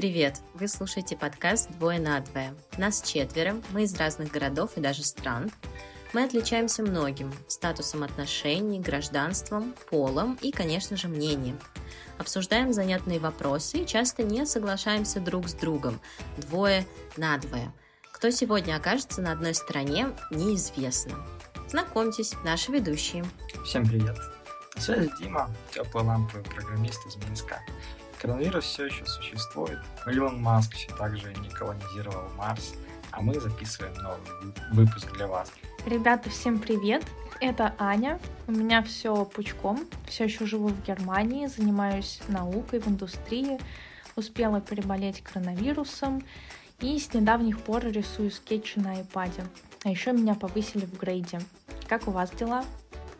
Привет! Вы слушаете подкаст «Двое на двое». Нас четверо, мы из разных городов и даже стран. Мы отличаемся многим – статусом отношений, гражданством, полом и, конечно же, мнением. Обсуждаем занятные вопросы и часто не соглашаемся друг с другом. Двое на двое. Кто сегодня окажется на одной стороне, неизвестно. Знакомьтесь, наши ведущие. Всем привет! На связи Дима, теплый ламповый программист из Минска. Коронавирус все еще существует. Илон Маск все так же не колонизировал Марс, а мы записываем новый выпуск для вас. Ребята, всем привет! Это Аня. У меня все пучком. Все еще живу в Германии, занимаюсь наукой в индустрии. Успела переболеть коронавирусом и с недавних пор рисую скетчи на iPad. А еще меня повысили в грейде. Как у вас дела?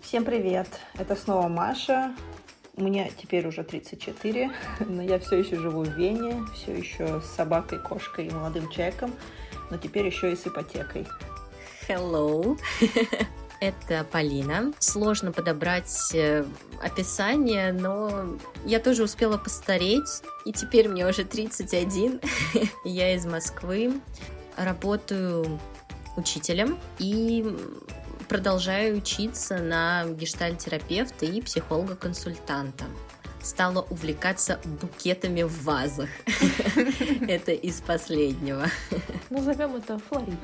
Всем привет! Это снова Маша. Мне теперь уже 34, но я все еще живу в Вене, все еще с собакой, кошкой и молодым человеком, но теперь еще и с ипотекой. Hello! Это Полина. Сложно подобрать э, описание, но я тоже успела постареть, и теперь мне уже 31. я из Москвы, работаю учителем и продолжаю учиться на гештальтерапевта и психолога-консультанта. Стала увлекаться букетами в вазах. Это из последнего. Назовем это флорист.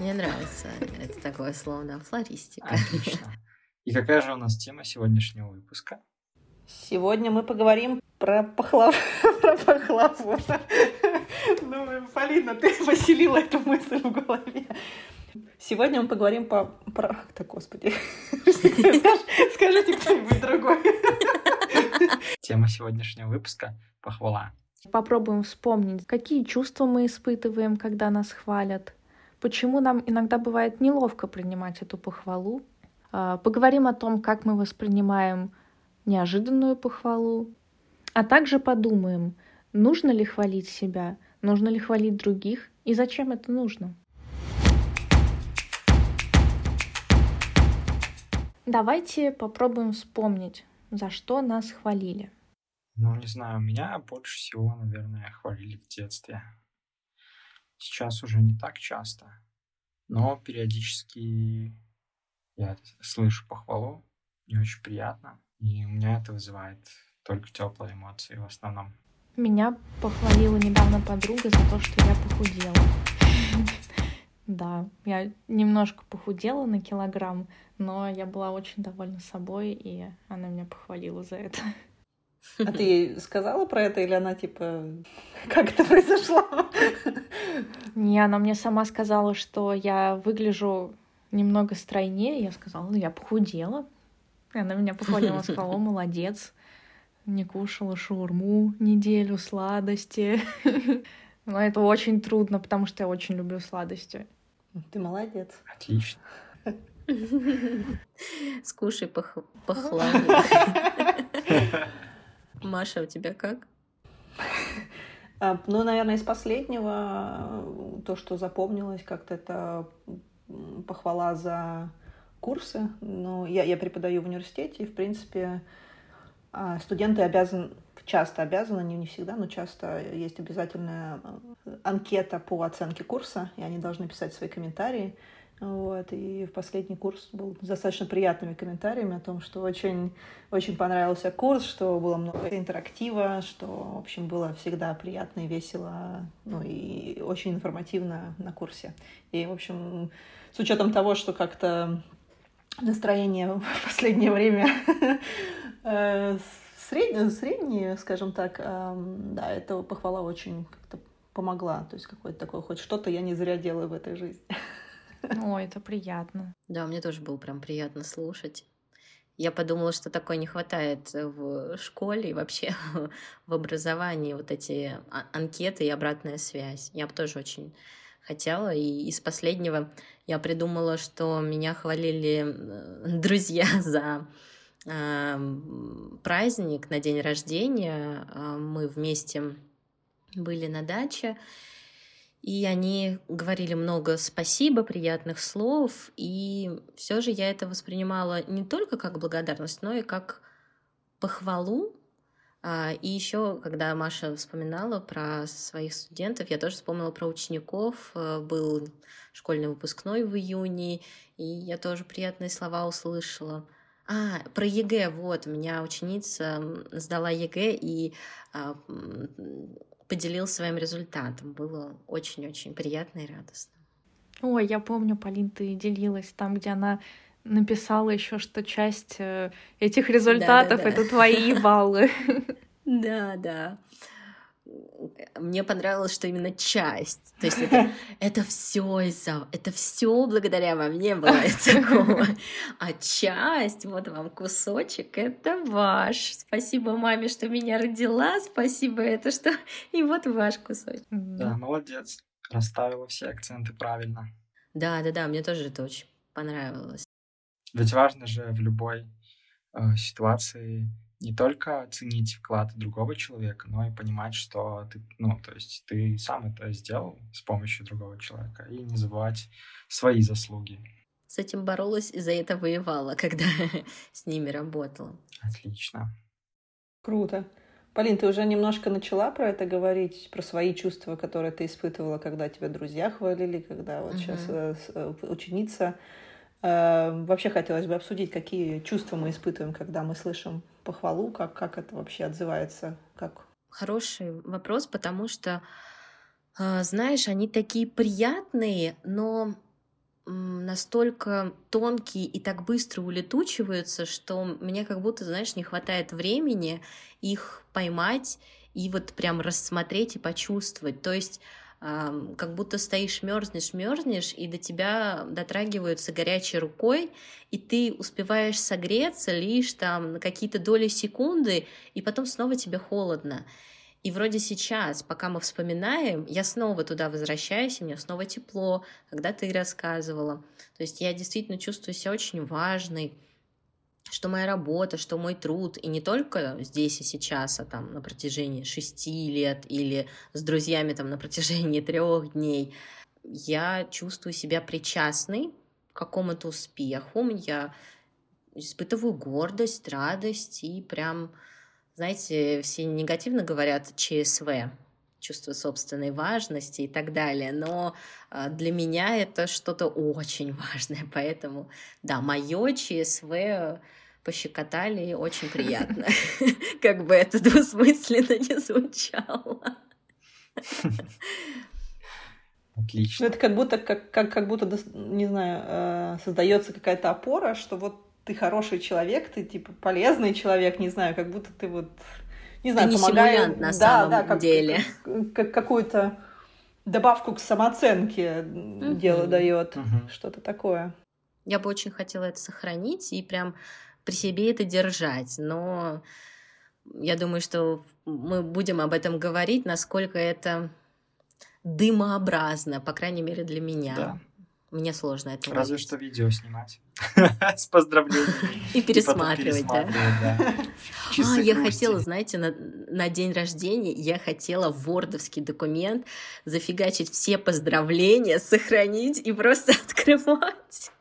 Мне нравится это такое слово, да, флористика. Отлично. И какая же у нас тема сегодняшнего выпуска? Сегодня мы поговорим про пахлаву. про пахлаву. Ну, Полина, ты поселила эту мысль в голове. Сегодня мы поговорим по... про... Так, господи. Скажите кто-нибудь другой. Тема сегодняшнего выпуска — похвала. Попробуем вспомнить, какие чувства мы испытываем, когда нас хвалят, почему нам иногда бывает неловко принимать эту похвалу. А, поговорим о том, как мы воспринимаем неожиданную похвалу, а также подумаем, нужно ли хвалить себя, нужно ли хвалить других и зачем это нужно. Давайте попробуем вспомнить, за что нас хвалили. Ну, не знаю, меня больше всего, наверное, хвалили в детстве. Сейчас уже не так часто, но периодически я слышу похвалу, не очень приятно, и у меня это вызывает только теплые эмоции в основном. Меня похвалила недавно подруга за то, что я похудела. Да, я немножко похудела на килограмм, но я была очень довольна собой, и она меня похвалила за это. А ты ей сказала про это, или она типа, как это произошло? Не, она мне сама сказала, что я выгляжу немного стройнее. Я сказала, ну я похудела. И она меня похвалила, сказала, молодец. Не кушала шаурму неделю, сладости. Но это очень трудно, потому что я очень люблю сладости. Ты молодец. Отлично. Скушай пох... похлами. Маша, у тебя как? А, ну, наверное, из последнего, то, что запомнилось, как-то это похвала за курсы. Ну, я, я преподаю в университете, и, в принципе, студенты обязаны, часто обязаны, не, не всегда, но часто есть обязательная э, анкета по оценке курса, и они должны писать свои комментарии. Вот, и в последний курс был достаточно приятными комментариями о том, что очень, очень понравился курс, что было много интерактива, что, в общем, было всегда приятно и весело, ну и очень информативно на курсе. И, в общем, с учетом того, что как-то настроение в последнее время э, среднее, среднее, скажем так, да, это похвала очень как-то помогла. То есть какое-то такое, хоть что-то я не зря делаю в этой жизни. Ой, это приятно. Да, мне тоже было прям приятно слушать. Я подумала, что такое не хватает в школе и вообще в образовании, вот эти а, анкеты и обратная связь. Я бы тоже очень хотела. И из последнего я придумала, что меня хвалили э, друзья за э, праздник на день рождения. Э, мы вместе были на даче. И они говорили много спасибо, приятных слов, и все же я это воспринимала не только как благодарность, но и как похвалу А, и еще, когда Маша вспоминала про своих студентов, я тоже вспомнила про учеников. Э, был школьный выпускной в июне, и я тоже приятные слова услышала. А, про ЕГЭ, вот, у меня ученица сдала ЕГЭ и а, поделилась своим результатом. Было очень-очень приятно и радостно. Ой, я помню, Полин, ты делилась там, где она написала еще, что часть э, этих результатов да, да, да. это твои баллы. Да, да. Мне понравилось, что именно часть. То есть это, это все из-за... Это все благодаря вам не было такого. А часть, вот вам кусочек, это ваш. Спасибо маме, что меня родила. Спасибо это, что... И вот ваш кусочек. Да, молодец. Расставила все акценты правильно. Да, да, да, мне тоже это очень понравилось. Ведь важно же в любой э, ситуации не только оценить вклад другого человека, но и понимать, что ты, ну, то есть ты сам это сделал с помощью другого человека, и не забывать свои заслуги. С этим боролась и за это воевала, когда с ними работала. Отлично. Круто. Полин, ты уже немножко начала про это говорить, про свои чувства, которые ты испытывала, когда тебя друзья хвалили, когда вот угу. сейчас э, э, ученица вообще хотелось бы обсудить, какие чувства мы испытываем, когда мы слышим похвалу, как, как это вообще отзывается, как... Хороший вопрос, потому что, э, знаешь, они такие приятные, но настолько тонкие и так быстро улетучиваются, что мне как будто, знаешь, не хватает времени их поймать и вот прям рассмотреть и почувствовать. То есть как будто стоишь, мерзнешь, мерзнешь, и до тебя дотрагиваются горячей рукой, и ты успеваешь согреться лишь там на какие-то доли секунды, и потом снова тебе холодно. И вроде сейчас, пока мы вспоминаем, я снова туда возвращаюсь, и мне снова тепло, когда ты рассказывала. То есть я действительно чувствую себя очень важной, что моя работа, что мой труд, и не только здесь и сейчас, а там на протяжении шести лет или с друзьями там на протяжении трех дней, я чувствую себя причастной к какому-то успеху, я испытываю гордость, радость и прям, знаете, все негативно говорят ЧСВ, чувство собственной важности и так далее. Но а, для меня это что-то очень важное, поэтому, да, мое ЧСВ пощекотали, очень приятно. Как бы это двусмысленно не звучало. Отлично. Ну, это как будто, как, как, как будто, не знаю, э, создается какая-то опора, что вот ты хороший человек, ты типа полезный человек, не знаю, как будто ты вот не знаю, ты помогает. Не на да, самом да, как, деле. Как, как какую-то добавку к самооценке mm-hmm. дело дает, mm-hmm. что-то такое. Я бы очень хотела это сохранить и прям при себе это держать, но я думаю, что мы будем об этом говорить, насколько это дымообразно, по крайней мере для меня. Да. Мне сложно это Разве увидеть. что видео снимать с поздравлениями. И пересматривать, да. А, я хотела, знаете, на, день рождения я хотела вордовский документ зафигачить все поздравления, сохранить и просто открывать.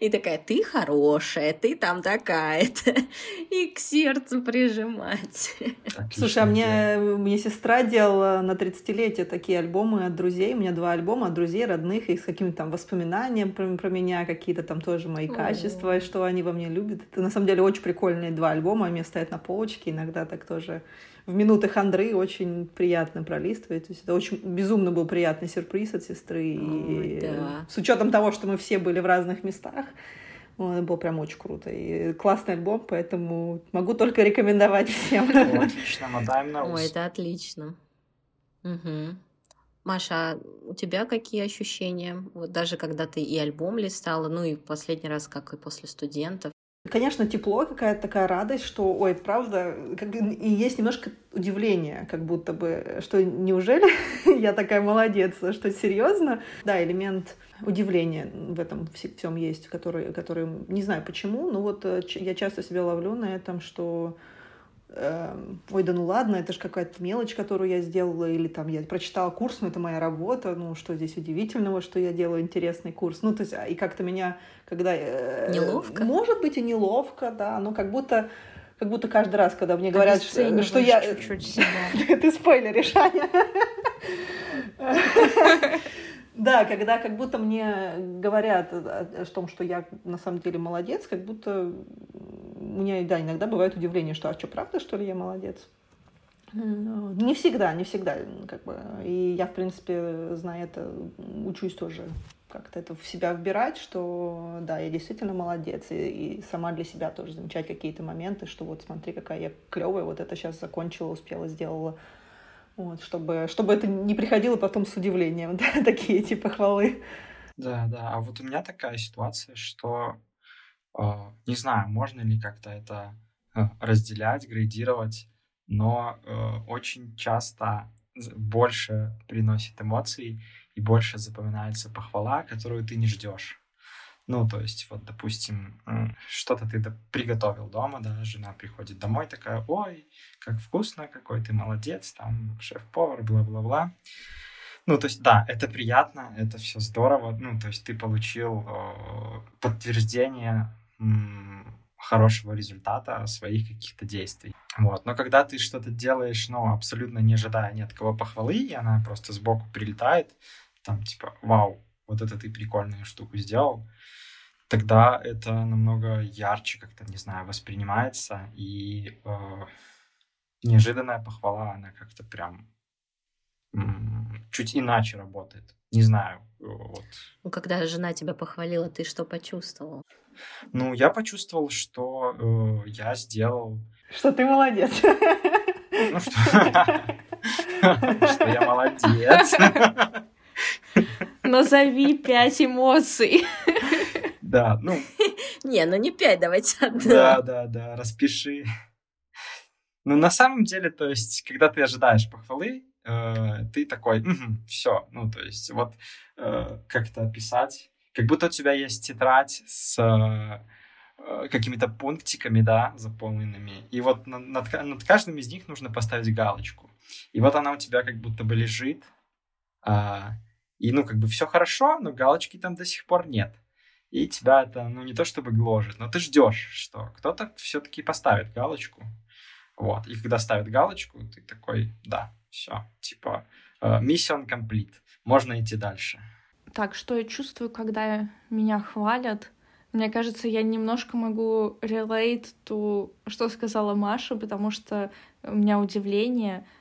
И такая, ты хорошая, ты там такая-то. И к сердцу прижимать. Отлично, Слушай, а мне, мне сестра делала на 30-летие такие альбомы от друзей. У меня два альбома от друзей, родных, и с какими-то там воспоминаниями про, про меня, какие-то там тоже мои качества, и что они во мне любят. Это на самом деле очень прикольные два альбома, они стоят на полочке, иногда так тоже в минуты хандры очень приятно пролистывать. То есть это очень безумно был приятный сюрприз от сестры. Ой, и да. С учетом того, что мы все были в разных местах, это было прям очень круто. И классный альбом, поэтому могу только рекомендовать всем. Отлично, мотаем на ус. Ой, это отлично. Угу. Маша, а у тебя какие ощущения? Вот даже когда ты и альбом листала, ну и в последний раз, как и после студентов, Конечно, тепло, какая-то такая радость, что, ой, правда, как, и есть немножко удивление, как будто бы, что неужели я такая молодец, что серьезно? Да, элемент удивления в этом всем есть, который, который не знаю почему, но вот э, я часто себя ловлю на этом, что ой, да ну ладно, это же какая-то мелочь, которую я сделала, или там я прочитала курс, но это моя работа, ну что здесь удивительного, что я делаю интересный курс. Ну, то есть, а, и как-то меня, когда... Э, неловко? Может быть, и неловко, да, но как будто как будто каждый раз, когда мне говорят, что, что я... чуть-чуть себя. Ты спойлеришь, Аня. Да, когда как будто мне говорят о том, что я на самом деле молодец, как будто у меня, да, иногда бывает удивление, что а что, правда, что ли, я молодец? Не всегда, не всегда, как бы. И я, в принципе, зная это, учусь тоже как-то это в себя вбирать, что да, я действительно молодец, и, и сама для себя тоже замечать какие-то моменты, что вот смотри, какая я клевая, вот это сейчас закончила, успела, сделала. Вот, чтобы, чтобы это не приходило потом с удивлением, да, такие типа хвалы. Да, да. А вот у меня такая ситуация, что э, не знаю, можно ли как-то это э, разделять, градировать, но э, очень часто больше приносит эмоций и больше запоминается похвала, которую ты не ждешь. Ну, то есть, вот, допустим, что-то ты приготовил дома, да, жена приходит домой, такая, ой, как вкусно, какой ты молодец, там, шеф-повар, бла-бла-бла. Ну, то есть, да, это приятно, это все здорово, ну, то есть ты получил э, подтверждение хорошего результата своих каких-то действий. Вот. Но когда ты что-то делаешь, ну, абсолютно не ожидая ни от кого похвалы, и она просто сбоку прилетает, там, типа, вау, вот это ты прикольную штуку сделал, тогда это намного ярче как-то, не знаю, воспринимается, и э, неожиданная похвала, она как-то прям м- чуть иначе работает. Не знаю, вот. Ну, когда жена тебя похвалила, ты что почувствовал? Ну, я почувствовал, что э, я сделал... Что ты молодец. Ну, что... Что я молодец. Назови пять эмоций. Да, ну... Не, ну не пять, давайте одну. Да, да, да, распиши. Ну, на самом деле, то есть, когда ты ожидаешь похвалы, э, ты такой, угу, все, ну, то есть, вот э, как это описать, как будто у тебя есть тетрадь с э, какими-то пунктиками, да, заполненными, и вот над, над каждым из них нужно поставить галочку. И вот она у тебя как будто бы лежит, а, и, ну, как бы все хорошо, но галочки там до сих пор нет. И тебя это, ну, не то чтобы гложет, но ты ждешь, что кто-то все-таки поставит галочку. Вот. И когда ставят галочку, ты такой, да, все, типа, э, mission complete, можно идти дальше. Так, что я чувствую, когда меня хвалят? Мне кажется, я немножко могу relate to, что сказала Маша, потому что у меня удивление —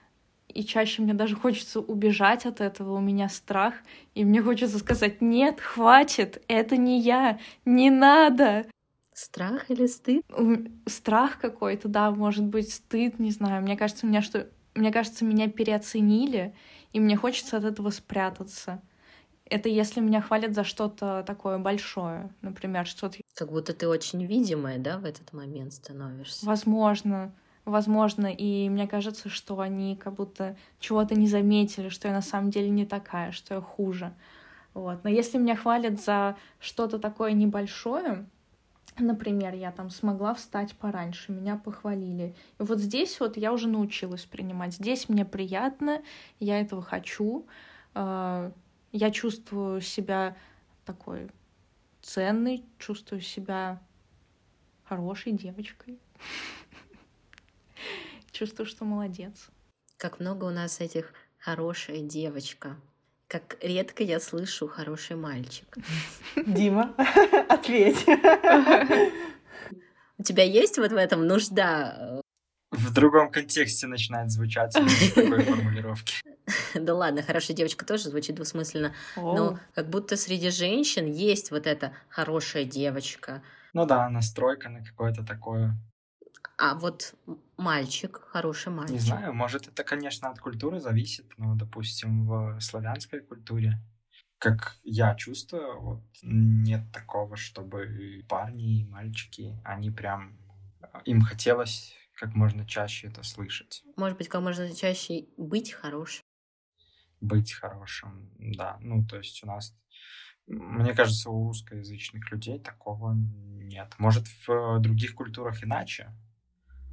и чаще мне даже хочется убежать от этого, у меня страх, и мне хочется сказать, нет, хватит, это не я, не надо. Страх или стыд? Страх какой-то, да, может быть, стыд, не знаю. Мне кажется, меня что, мне кажется, меня переоценили, и мне хочется от этого спрятаться. Это если меня хвалят за что-то такое большое, например, что-то... Как будто ты очень видимая, да, в этот момент становишься. Возможно возможно, и мне кажется, что они как будто чего-то не заметили, что я на самом деле не такая, что я хуже. Вот. Но если меня хвалят за что-то такое небольшое, например, я там смогла встать пораньше, меня похвалили. И вот здесь вот я уже научилась принимать. Здесь мне приятно, я этого хочу, а, я чувствую себя такой ценной, чувствую себя хорошей девочкой. Чувствую, что молодец. Как много у нас этих хорошая девочка. Как редко я слышу хороший мальчик. Дима, ответь. У тебя есть вот в этом нужда? В другом контексте начинает звучать в такой формулировки. Да ладно, хорошая девочка тоже звучит двусмысленно. Но как будто среди женщин есть вот эта хорошая девочка. Ну да, настройка на какое-то такое а вот мальчик, хороший мальчик. Не знаю, может, это, конечно, от культуры зависит, но, допустим, в славянской культуре, как я чувствую, вот нет такого, чтобы парни и мальчики, они прям, им хотелось как можно чаще это слышать. Может быть, как можно чаще быть хорошим. Быть хорошим, да. Ну, то есть у нас, мне кажется, у русскоязычных людей такого нет. Может, в других культурах иначе,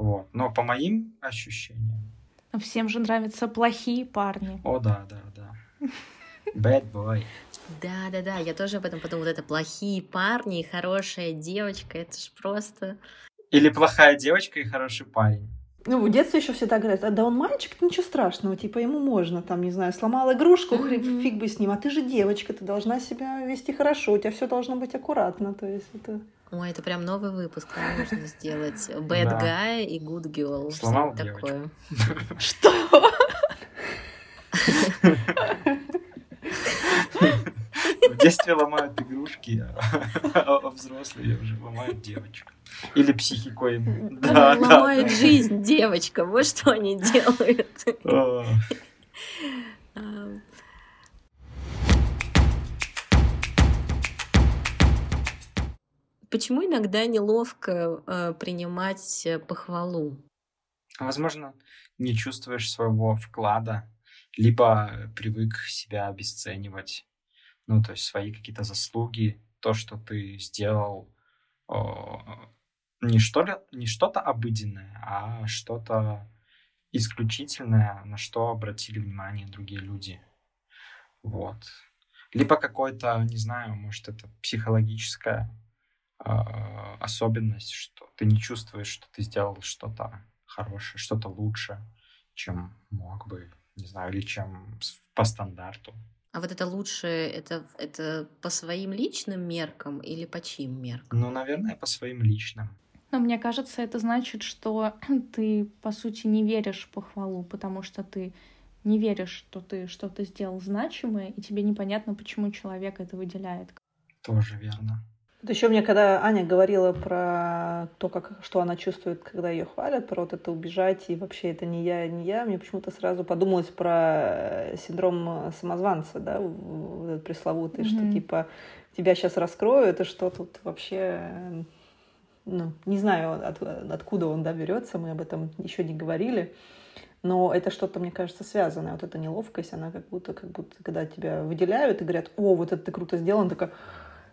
вот. Но по моим ощущениям... Всем же нравятся плохие парни. О, да, да, да. Bad boy. Да, да, да, я тоже об этом подумала. Вот это плохие парни, хорошая девочка, это ж просто... Или плохая девочка и хороший парень. Ну, в детстве еще всегда говорят, а да он мальчик, ничего страшного, типа ему можно, там, не знаю, сломал игрушку, mm-hmm. фиг бы с ним, а ты же девочка, ты должна себя вести хорошо, у тебя все должно быть аккуратно, то есть это... Ой, это прям новый выпуск можно сделать. Bad guy и good girl. Сломал такое. Что? В детстве ломают игрушки, а взрослые уже ломают девочку. Или психику им. Да, ломают да, жизнь девочка. Вот что они делают. Почему иногда неловко э, принимать похвалу? Возможно, не чувствуешь своего вклада, либо привык себя обесценивать. Ну, то есть свои какие-то заслуги, то, что ты сделал, не, что не что-то обыденное, а что-то исключительное, на что обратили внимание другие люди. Вот. Либо какой-то, не знаю, может, это психологическая э, особенность, что ты не чувствуешь, что ты сделал что-то хорошее, что-то лучше, чем мог бы, не знаю, или чем по стандарту. А вот это лучше, это, это по своим личным меркам или по чьим меркам? Ну, наверное, по своим личным. Но мне кажется, это значит, что ты, по сути, не веришь в похвалу, потому что ты не веришь, что ты что-то сделал значимое, и тебе непонятно, почему человек это выделяет. Тоже верно. Это еще мне, когда Аня говорила про то, как, что она чувствует, когда ее хвалят, про вот это убежать, и вообще это не я, не я, мне почему-то сразу подумалось про синдром самозванца, да, вот этот пресловутый, mm-hmm. что типа тебя сейчас раскроют, и что тут вообще ну, не знаю, от, откуда он да, берется, мы об этом еще не говорили, но это что-то, мне кажется, связанное. Вот эта неловкость, она как будто, как будто, когда тебя выделяют и говорят, о, вот это ты круто сделал, такая,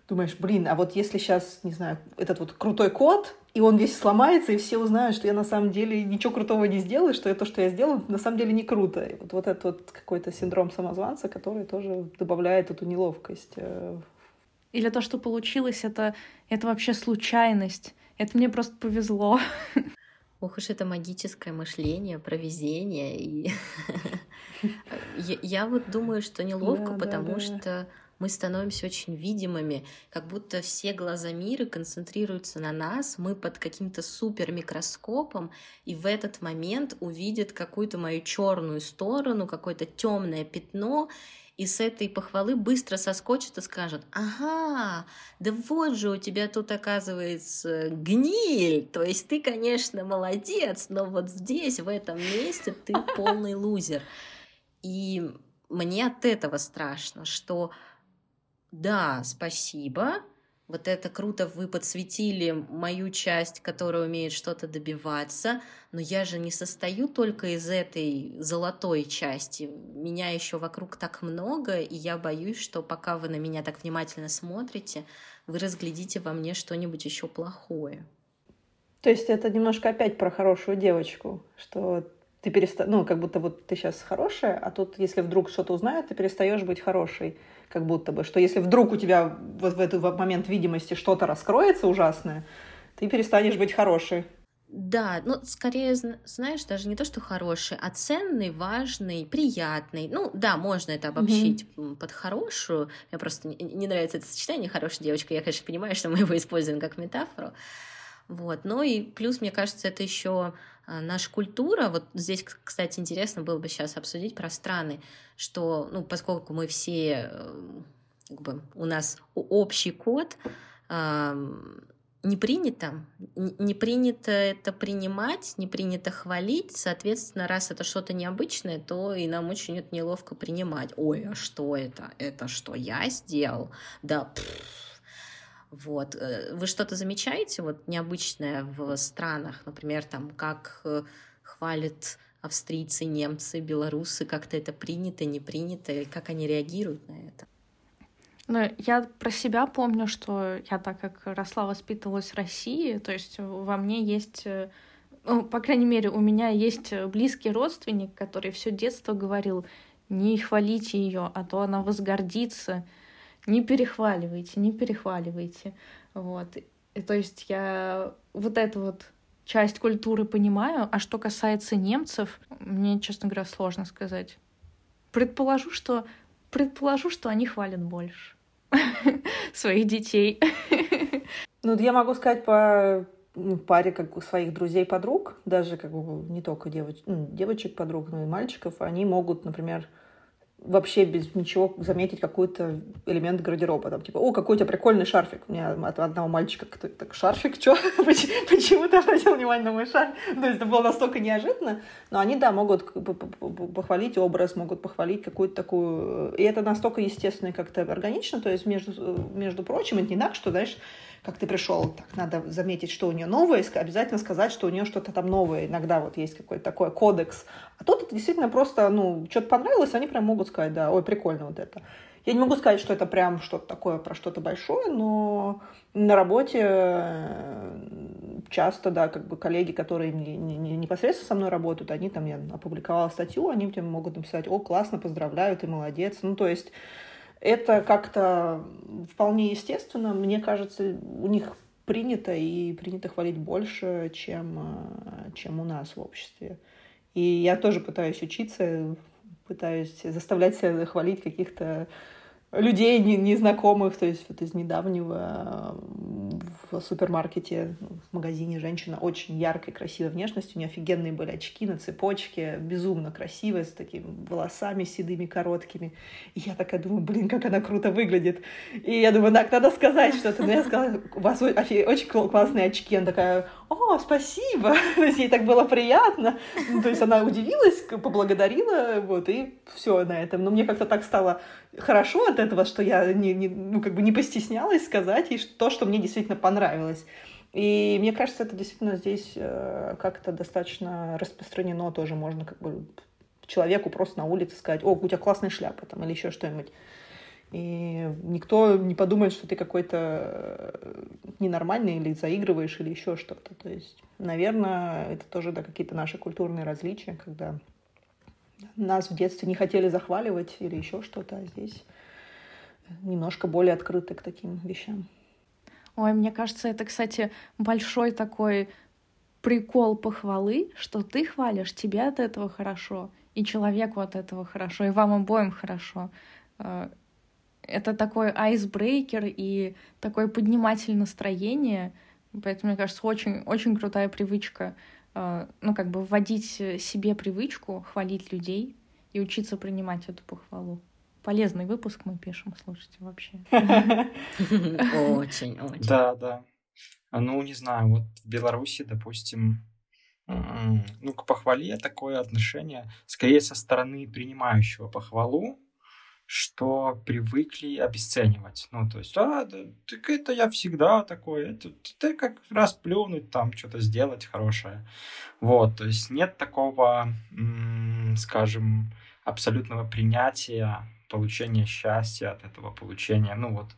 думаешь, блин, а вот если сейчас, не знаю, этот вот крутой код, и он весь сломается, и все узнают, что я на самом деле ничего крутого не сделаю, что это, что я сделал, на самом деле не круто. И вот, вот этот вот какой-то синдром самозванца, который тоже добавляет эту неловкость. Э, Или то, что получилось, это, это вообще случайность. Это мне просто повезло. Ох уж это магическое мышление, провезение. И я вот думаю, что неловко, потому что мы становимся очень видимыми, как будто все глаза мира концентрируются на нас, мы под каким-то супер микроскопом, и в этот момент увидят какую-то мою черную сторону, какое-то темное пятно, и с этой похвалы быстро соскочит и скажет, ага, да вот же у тебя тут оказывается гниль, то есть ты, конечно, молодец, но вот здесь, в этом месте ты полный лузер. И мне от этого страшно, что да, спасибо, вот это круто, вы подсветили мою часть, которая умеет что-то добиваться, но я же не состою только из этой золотой части. Меня еще вокруг так много, и я боюсь, что пока вы на меня так внимательно смотрите, вы разглядите во мне что-нибудь еще плохое. То есть это немножко опять про хорошую девочку, что ты переста... ну, как будто вот ты сейчас хорошая, а тут, если вдруг что-то узнают, ты перестаешь быть хорошей как будто бы, что если вдруг у тебя вот в этот момент видимости что-то раскроется ужасное, ты перестанешь быть хорошей. Да, ну, скорее, знаешь, даже не то, что хороший, а ценный, важный, приятный. Ну, да, можно это обобщить mm-hmm. под хорошую. Мне просто не, не нравится это сочетание хорошая девочка. Я, конечно, понимаю, что мы его используем как метафору. Вот. Ну и плюс, мне кажется, это еще наша культура, вот здесь, кстати, интересно было бы сейчас обсудить про страны, что, ну, поскольку мы все, э, как бы, у нас общий код, не принято, не принято это принимать, не принято хвалить, соответственно, раз это что-то необычное, то и нам очень это неловко принимать. Ой, а что это? Это что я сделал? Да, пфф, вот. Э, вы что-то замечаете вот необычное в странах, например, там, как э, хвалят австрийцы, немцы, белорусы, как-то это принято, не принято, и как они реагируют на это? Ну, я про себя помню, что я так как росла, воспитывалась в России, то есть во мне есть, э, ну, по крайней мере, у меня есть близкий родственник, который все детство говорил, не хвалите ее, а то она возгордится, не перехваливайте, не перехваливайте. Вот. И то есть я вот эту вот часть культуры понимаю, а что касается немцев, мне, честно говоря, сложно сказать. Предположу, что предположу, что они хвалят больше своих детей. Ну, я могу сказать по ну, паре как у своих друзей-подруг, даже как бы не только девоч... ну, девочек-подруг, но и мальчиков, они могут, например, вообще без ничего заметить какой-то элемент гардероба. Там, типа, о, какой у тебя прикольный шарфик. У меня от одного мальчика кто так, шарфик, что? Почему ты обратил внимание на мой шарфик? То есть это было настолько неожиданно. Но они, да, могут похвалить образ, могут похвалить какую-то такую... И это настолько естественно и как-то органично. То есть, между, между прочим, это не так, что, знаешь, как ты пришел, так надо заметить, что у нее новое, обязательно сказать, что у нее что-то там новое. Иногда вот есть какой-то такой кодекс. А тут это действительно просто, ну, что-то понравилось, они прям могут сказать, да, ой, прикольно вот это. Я не могу сказать, что это прям что-то такое про что-то большое, но на работе э, часто, да, как бы коллеги, которые не, не, непосредственно со мной работают, они там, я опубликовала статью, они мне могут написать, о, классно, поздравляю, ты молодец. Ну, то есть это как-то вполне естественно. Мне кажется, у них принято и принято хвалить больше, чем, э, чем у нас в обществе. И я тоже пытаюсь учиться, пытаюсь заставлять себя хвалить каких-то людей незнакомых, то есть вот из недавнего в супермаркете, в магазине женщина очень яркой, красивой внешностью, у нее офигенные были очки на цепочке, безумно красивая, с такими волосами седыми, короткими. И я такая думаю, блин, как она круто выглядит. И я думаю, так, надо сказать что-то. Но я сказала, у вас очень классные очки. Она такая, о, спасибо. Ей так было приятно. Ну, то есть она удивилась, поблагодарила, вот, и все на этом. Но мне как-то так стало хорошо от этого, что я не, не, ну, как бы не постеснялась сказать ей то, что мне действительно понравилось. И мне кажется, это действительно здесь э, как-то достаточно распространено тоже. Можно как бы человеку просто на улице сказать, о, у тебя классная шляпа там, или еще что-нибудь. И никто не подумает, что ты какой-то э, ненормальный или заигрываешь, или еще что-то. То есть, наверное, это тоже да, какие-то наши культурные различия, когда нас в детстве не хотели захваливать или еще что-то, а здесь немножко более открыты к таким вещам. Ой, мне кажется, это, кстати, большой такой прикол похвалы, что ты хвалишь, тебе от этого хорошо, и человеку от этого хорошо, и вам обоим хорошо. Э, это такой айсбрейкер и такой подниматель настроения, поэтому, мне кажется, очень, очень крутая привычка ну, как бы вводить себе привычку хвалить людей и учиться принимать эту похвалу. Полезный выпуск мы пишем, слушайте, вообще. Очень, очень. Да, да. Ну, не знаю, вот в Беларуси, допустим, ну, к похвале такое отношение скорее со стороны принимающего похвалу, что привыкли обесценивать. Ну, то есть, а, да, так это я всегда такой, это ты как раз плюнуть, там, что-то сделать хорошее. Вот, то есть нет такого, скажем, абсолютного принятия получение счастья от этого получения, ну вот,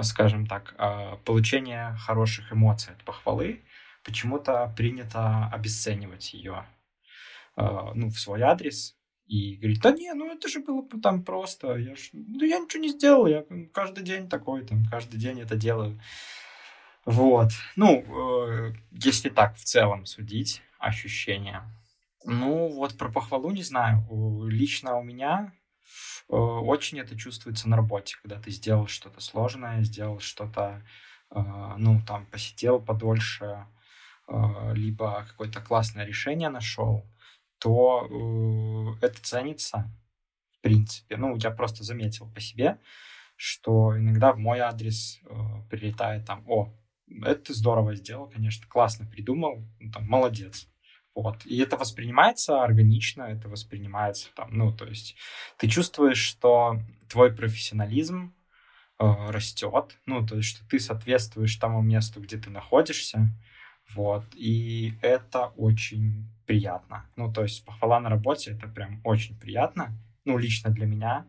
скажем так, а, получение хороших эмоций от похвалы, почему-то принято обесценивать ее а, ну, в свой адрес и говорить, да не, ну это же было там просто, я ж, ну я ничего не сделал, я каждый день такой, там, каждый день это делаю. Вот, ну, э, если так в целом судить, ощущения. Ну, вот про похвалу не знаю. Лично у меня Э, очень это чувствуется на работе, когда ты сделал что-то сложное, сделал что-то, э, ну, там, посидел подольше, э, либо какое-то классное решение нашел, то это ценится, в принципе. Ну, я просто заметил по себе, что иногда в мой адрес прилетает там, о, это ты здорово сделал, конечно, классно придумал, ну, там, молодец. Вот. И это воспринимается органично, это воспринимается там, ну, то есть ты чувствуешь, что твой профессионализм э, растет, ну, то есть что ты соответствуешь тому месту, где ты находишься, вот, и это очень приятно. Ну, то есть похвала на работе — это прям очень приятно, ну, лично для меня,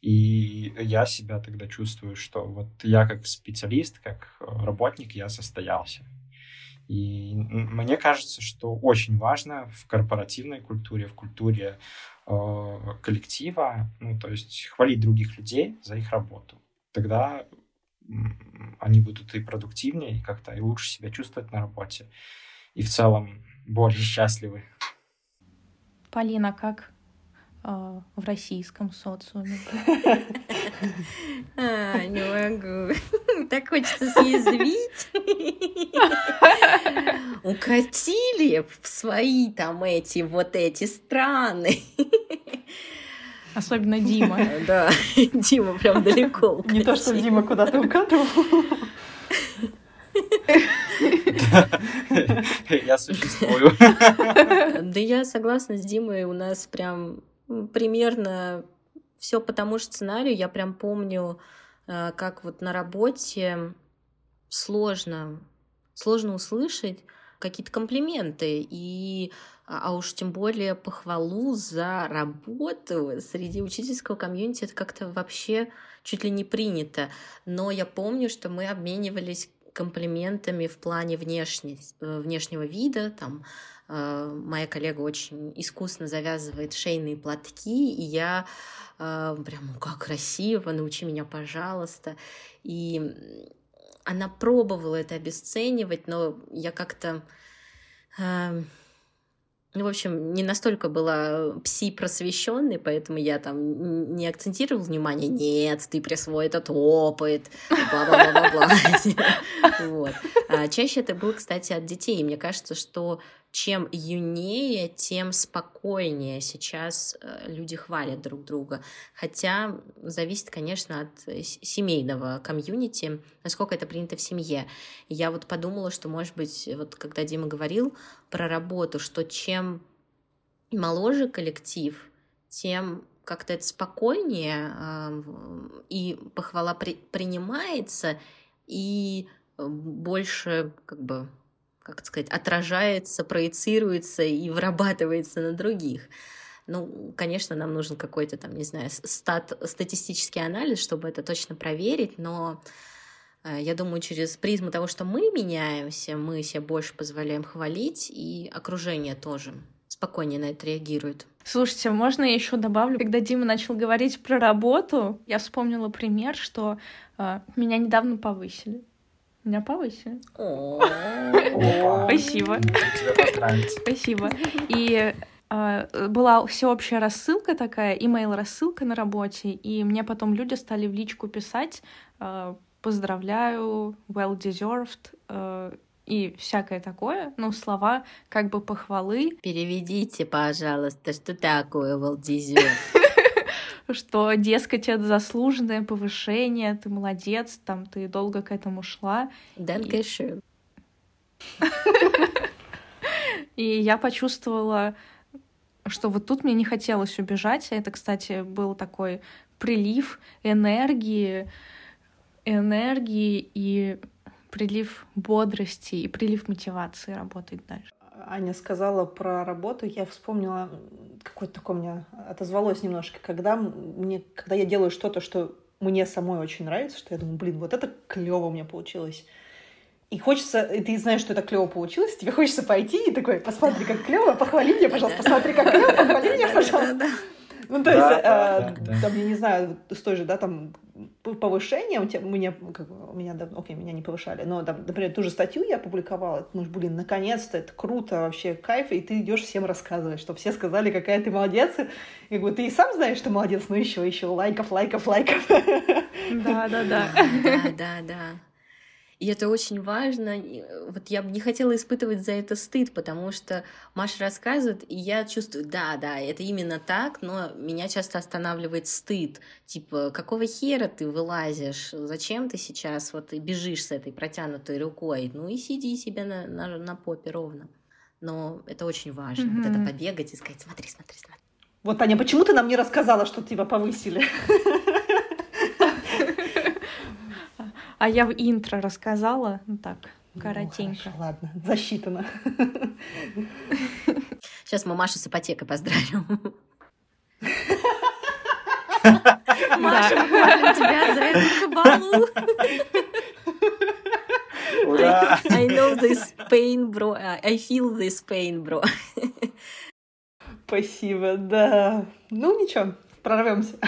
и я себя тогда чувствую, что вот я как специалист, как работник, я состоялся. И мне кажется, что очень важно в корпоративной культуре, в культуре э, коллектива, ну, то есть хвалить других людей за их работу. Тогда они будут и продуктивнее, и как-то и лучше себя чувствовать на работе. И в целом более счастливы. Полина, как э, в российском социуме? А, не могу. Так хочется съязвить. Укатили в свои там эти вот эти страны. Особенно Дима. Да, Дима прям далеко. Не то, что Дима куда-то укатывал. Я существую. Да я согласна с Димой, у нас прям примерно все по тому же сценарию. Я прям помню, э, как вот на работе сложно, сложно услышать какие-то комплименты и а, а уж тем более похвалу за работу среди учительского комьюнити это как-то вообще чуть ли не принято. Но я помню, что мы обменивались комплиментами в плане внешне, э, внешнего вида. Там э, моя коллега очень искусно завязывает шейные платки, и я э, прям, как красиво, научи меня, пожалуйста. И она пробовала это обесценивать, но я как-то э, в общем, не настолько была пси-просвещенной, поэтому я там не акцентировала внимание, нет, ты присвой этот опыт, бла-бла-бла-бла-бла. А чаще это было, кстати, от детей. Мне кажется, что чем юнее, тем спокойнее сейчас э, люди хвалят друг друга. Хотя зависит, конечно, от э, семейного комьюнити, насколько это принято в семье. Я вот подумала, что, может быть, вот когда Дима говорил про работу, что чем моложе коллектив, тем как-то это спокойнее, и похвала при, принимается, и больше как бы как сказать, отражается, проецируется и вырабатывается на других. Ну, конечно, нам нужен какой-то там, не знаю, стат, статистический анализ, чтобы это точно проверить, но э, я думаю, через призму того, что мы меняемся, мы себе больше позволяем хвалить, и окружение тоже спокойнее на это реагирует. Слушайте, можно я еще добавлю? Когда Дима начал говорить про работу, я вспомнила пример, что э, меня недавно повысили. Меня повысили. Спасибо. Спасибо. И а, была всеобщая рассылка такая, имейл рассылка на работе, и мне потом люди стали в личку писать а, «поздравляю», «well deserved», а, и всякое такое, ну, слова как бы похвалы. Переведите, пожалуйста, что такое well deserved? Что, дескать, это заслуженное повышение, ты молодец, там, ты долго к этому шла. Dankeschön. И я почувствовала, что вот тут мне не хотелось убежать. Это, кстати, был такой прилив энергии, энергии и прилив бодрости и прилив мотивации работать дальше. Аня сказала про работу, я вспомнила, какое-то такое мне отозвалось немножко, когда, мне, когда я делаю что-то, что мне самой очень нравится, что я думаю, блин, вот это клево у меня получилось. И хочется, и ты знаешь, что это клево получилось, тебе хочется пойти и такой, посмотри, как клево, похвали меня, пожалуйста, посмотри, как клево, похвали меня, пожалуйста. Ну, то есть, да, там, я не знаю, с той же, да, там, повышением, меня, как, меня, да, окей, меня не повышали, но, там, например, ту же статью я опубликовала, ну, блин, наконец-то, это круто, вообще кайф, и ты идешь всем рассказывать, что все сказали, какая ты молодец, и как бы ты и сам знаешь, что молодец, но еще, еще лайков, лайков, лайков. Да, да, да. Да, да, да. И это очень важно. Э, вот я бы не хотела испытывать за это стыд, потому что Маша рассказывает, и я чувствую, да, да, это именно так, но меня часто останавливает стыд. Типа, какого хера ты вылазишь? Зачем ты сейчас вот бежишь с этой протянутой рукой? Ну и сиди себе на, на, на попе ровно. Но это очень важно, mm-hmm. вот это побегать и сказать, смотри, смотри, смотри. Вот, Аня, почему ты нам не рассказала, что тебя повысили? А я в интро рассказала, ну так, ну, коротенько. Ну, ладно, засчитано. Сейчас мы Машу с ипотекой поздравим. Маша, хвалим тебя за эту кабалу. Ура! I know this pain, bro. I feel this pain, bro. Спасибо, да. Ну, ничего, прорвемся.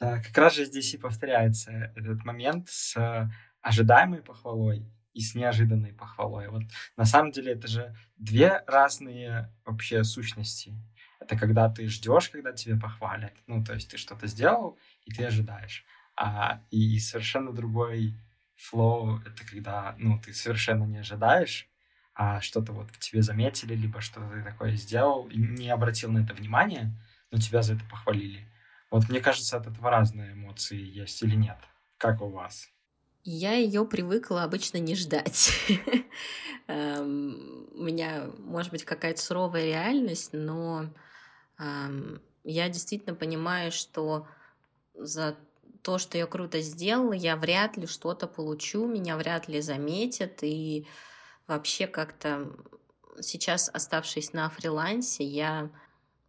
Да, как раз же здесь и повторяется этот момент с ожидаемой похвалой и с неожиданной похвалой. Вот на самом деле это же две разные вообще сущности. Это когда ты ждешь, когда тебе похвалят. Ну, то есть ты что-то сделал, и ты ожидаешь. А, и совершенно другой флоу — это когда, ну, ты совершенно не ожидаешь, а что-то вот тебе заметили, либо что-то ты такое сделал, и не обратил на это внимание, но тебя за это похвалили. Вот мне кажется, от этого разные эмоции есть или нет. Как у вас? Я ее привыкла обычно не ждать. Эм, у меня, может быть, какая-то суровая реальность, но эм, я действительно понимаю, что за то, что я круто сделала, я вряд ли что-то получу, меня вряд ли заметят, и вообще как-то сейчас, оставшись на фрилансе, я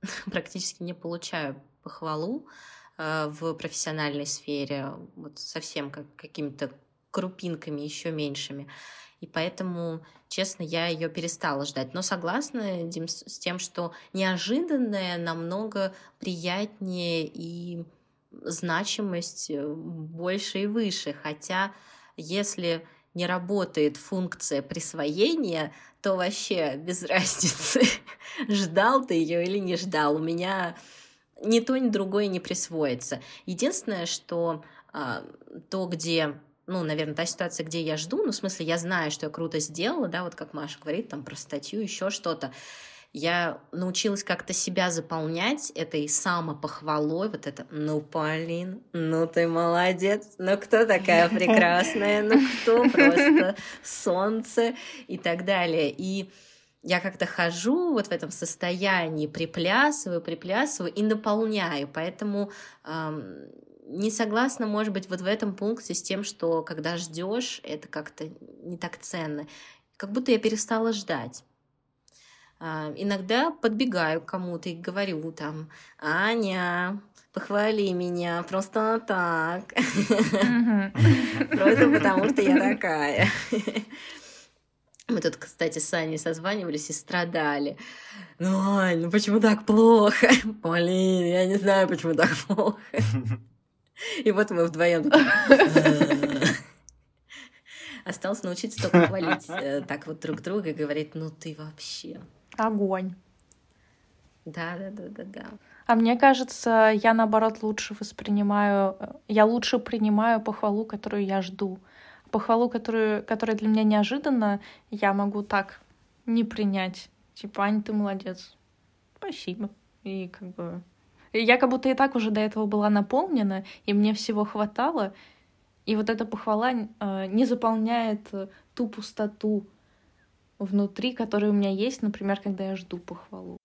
практически не получаю похвалу э, в профессиональной сфере, вот совсем как какими-то крупинками еще меньшими. И поэтому, честно, я ее перестала ждать. Но согласна, Дим, с тем, что неожиданное намного приятнее и значимость э, больше и выше. Хотя, если не работает функция присвоения, то вообще без разницы, ждал ты ее или не ждал. У меня ни то, ни другое не присвоится. Единственное, что а, то, где ну, наверное, та ситуация, где я жду, ну, в смысле, я знаю, что я круто сделала, да, вот как Маша говорит, там, про статью, еще что-то, я научилась как-то себя заполнять этой самопохвалой, вот это, ну, Полин, ну, ты молодец, ну, кто такая прекрасная, ну, кто просто солнце и так далее. И я как-то хожу вот в этом состоянии, приплясываю, приплясываю и наполняю, поэтому эм, не согласна, может быть, вот в этом пункте с тем, что когда ждешь, это как-то не так ценно. Как будто я перестала ждать. А, иногда подбегаю к кому-то и говорю там, Аня, похвали меня просто так. Просто потому, что я такая. Мы тут, кстати, с Аней созванивались и страдали. Ну, Ань, ну почему так плохо? Блин, я не знаю, почему так плохо. И вот мы вдвоем Осталось научиться только хвалить э, так вот друг друга и говорить, ну ты вообще. Огонь. Да, да, да, да, да. А мне кажется, я наоборот лучше воспринимаю, э, я лучше принимаю похвалу, которую я жду. Похвалу, которую, которая для меня неожиданна, я могу так не принять. Типа, Ань, ты молодец. Спасибо. И как бы я как будто и так уже до этого была наполнена, и мне всего хватало. И вот эта похвала э, не заполняет э, ту пустоту внутри, которая у меня есть, например, когда я жду похвалу.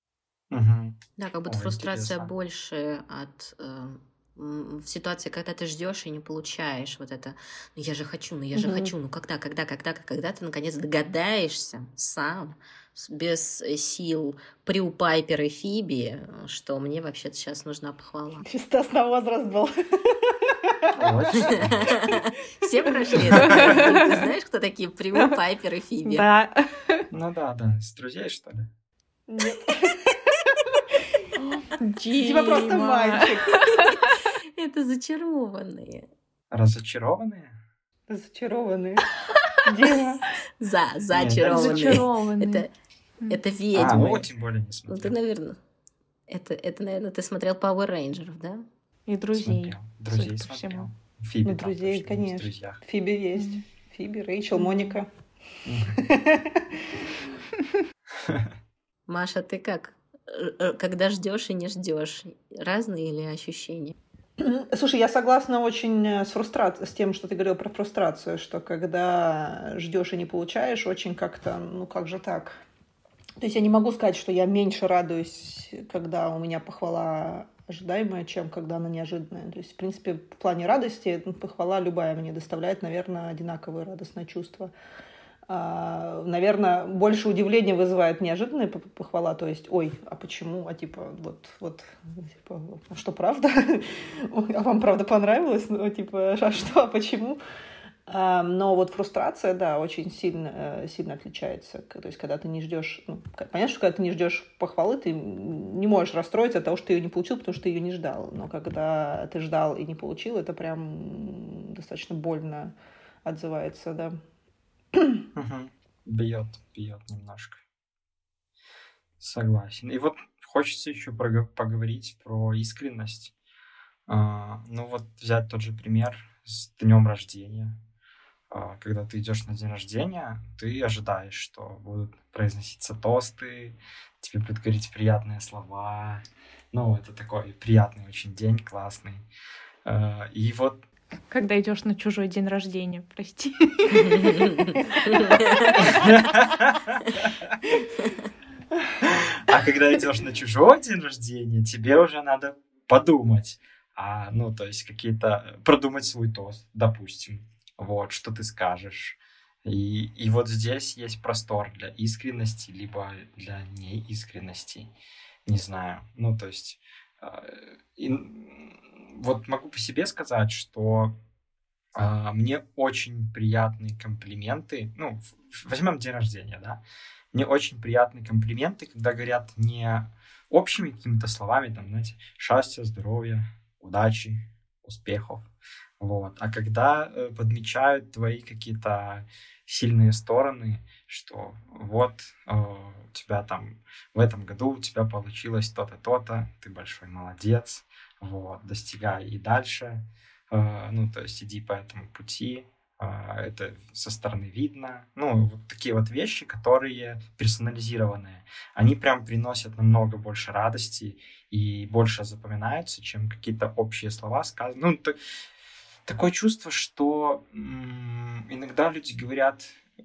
Угу. Да, как будто Ой, фрустрация интересно. больше от э, в ситуации, когда ты ждешь и не получаешь вот это, ну я же хочу, ну я же угу. хочу, ну когда, когда, когда, когда ты наконец догадаешься сам, без сил Прю Пайпер и Фиби, что мне вообще-то сейчас нужна похвала. Чисто на возраст был. Все прошли. Ты знаешь, кто такие Прю Пайпер и Фиби? Да. Ну да, да. С друзей, что ли? Нет. Дима просто мальчик. Это зачарованные. Разочарованные? Зачарованные. Дима. За, зачарованные. Зачарованные. Это это ведьмы. А, ну, тем более не смотрел. Ну, ты, наверное... Это, это, наверное, ты смотрел Power Rangers, да? И друзей. Смотрел. Друзей смотрел. Фиби ну, друзей, конечно. Фиби есть. Фиби, Рэйчел, Моника. Маша, ты как? Когда ждешь и не ждешь, разные или ощущения? Слушай, я согласна очень э, с фрустрацией, с тем, что ты говорил про фрустрацию, что когда ждешь и не получаешь, очень как-то, ну как же так? То есть я не могу сказать, что я меньше радуюсь, когда у меня похвала ожидаемая, чем когда она неожиданная. То есть, в принципе, в плане радости похвала любая мне доставляет, наверное, одинаковое радостное чувство. А, наверное, больше удивления вызывает неожиданная похвала, то есть, ой, а почему, а типа, вот, вот, типа, а что, правда? а вам, правда, понравилось? Ну, типа, а что, а почему? Но вот фрустрация, да, очень сильно, э, сильно отличается. То есть, когда ты не ждешь... Ну, понятно, что когда ты не ждешь похвалы, ты не можешь расстроиться от того, что ты ее не получил, потому что ты ее не ждал. Но когда ты ждал и не получил, это прям достаточно больно отзывается, да. Бьет, бьет немножко. Согласен. И вот хочется еще поговорить про искренность. А, ну вот взять тот же пример с днем рождения. А, когда ты идешь на день рождения, ты ожидаешь, что будут произноситься тосты, тебе будут говорить приятные слова. Ну, это такой приятный очень день, классный. А, и вот когда идешь на чужой день рождения, прости. А когда идешь на чужой день рождения, тебе уже надо подумать, а, ну, то есть какие-то, продумать свой тост, допустим, вот, что ты скажешь. И, и вот здесь есть простор для искренности, либо для неискренности. Не знаю. Ну, то есть, э, и, вот могу по себе сказать, что э, мне очень приятные комплименты. Ну, возьмем день рождения, да. Мне очень приятные комплименты, когда говорят не общими какими-то словами, там, знаете, счастья, здоровья, удачи, успехов, вот. А когда э, подмечают твои какие-то сильные стороны, что вот э, у тебя там в этом году у тебя получилось то-то, то-то, ты большой молодец, вот, достигай и дальше, э, ну, то есть иди по этому пути, а, это со стороны видно. Ну, вот такие вот вещи, которые персонализированные, они прям приносят намного больше радости и больше запоминаются, чем какие-то общие слова сказаны. Ну, то, такое чувство, что м- иногда люди говорят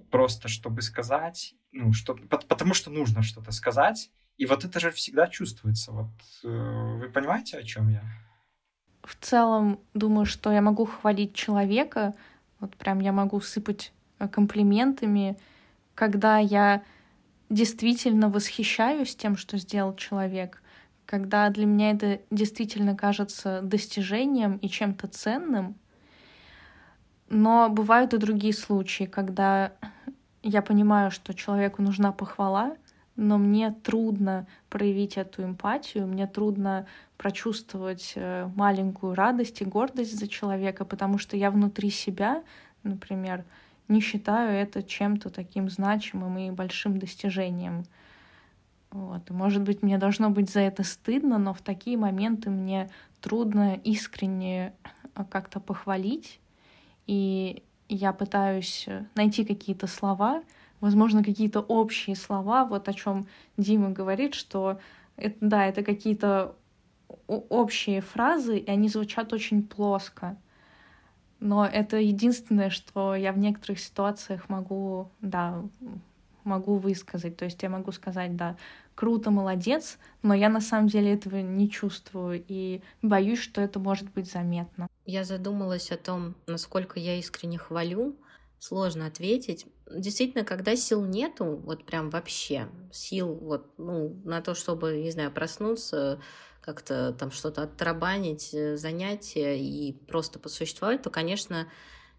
просто, чтобы сказать, ну, что, потому что нужно что-то сказать, и вот это же всегда чувствуется. Вот э, вы понимаете, о чем я? В целом, думаю, что я могу хвалить человека, вот прям я могу сыпать э, комплиментами, когда я действительно восхищаюсь тем, что сделал человек, когда для меня это действительно кажется достижением и чем-то ценным. Но бывают и другие случаи, когда я понимаю, что человеку нужна похвала, но мне трудно проявить эту эмпатию, мне трудно прочувствовать э, маленькую радость и гордость за человека, потому что я внутри себя, например, не считаю это чем-то таким значимым и большим достижением. Вот. И, может быть, мне должно быть за это стыдно, но в такие моменты мне трудно искренне э, как-то похвалить. И я пытаюсь э, найти какие-то слова, возможно, какие-то общие слова, вот о чем Дима говорит, что это, да, это какие-то общие фразы, и они звучат очень плоско. Но это единственное, что я в некоторых ситуациях могу, да, могу высказать. То есть я могу сказать, да, круто, молодец, но я на самом деле этого не чувствую и боюсь, что это может быть заметно. Я задумалась о том, насколько я искренне хвалю. Сложно ответить. Действительно, когда сил нету, вот прям вообще, сил вот, ну, на то, чтобы, не знаю, проснуться, как-то там что-то оттарабанить, э, занятия и просто посуществовать, то, конечно,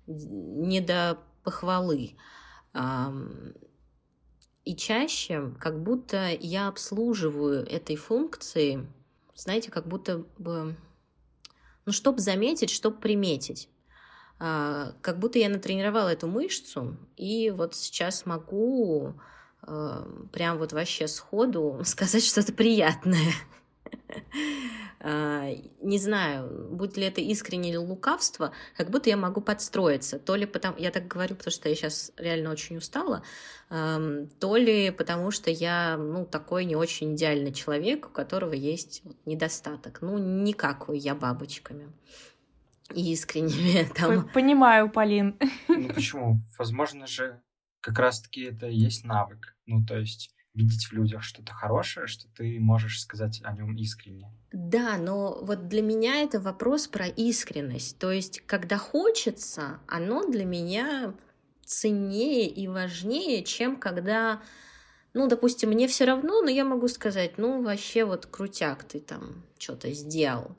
не до похвалы. И чаще, как будто я обслуживаю этой функции, знаете, как будто бы, ну, чтобы заметить, чтобы приметить. А, как будто я натренировала эту мышцу, и вот сейчас могу а, прям вот вообще сходу сказать что-то приятное. А, не знаю, будет ли это искреннее или лукавство, как будто я могу подстроиться. То ли потому, я так говорю, потому что я сейчас реально очень устала, то ли потому что я, ну, такой не очень идеальный человек, у которого есть недостаток. Ну, никакой я бабочками и искренними. Там. Понимаю, Полин. Ну почему? Возможно же, как раз-таки это и есть навык. Ну, то есть видеть в людях что-то хорошее, что ты можешь сказать о нем искренне. Да, но вот для меня это вопрос про искренность. То есть, когда хочется, оно для меня ценнее и важнее, чем когда, ну, допустим, мне все равно, но я могу сказать, ну, вообще вот крутяк ты там что-то сделал.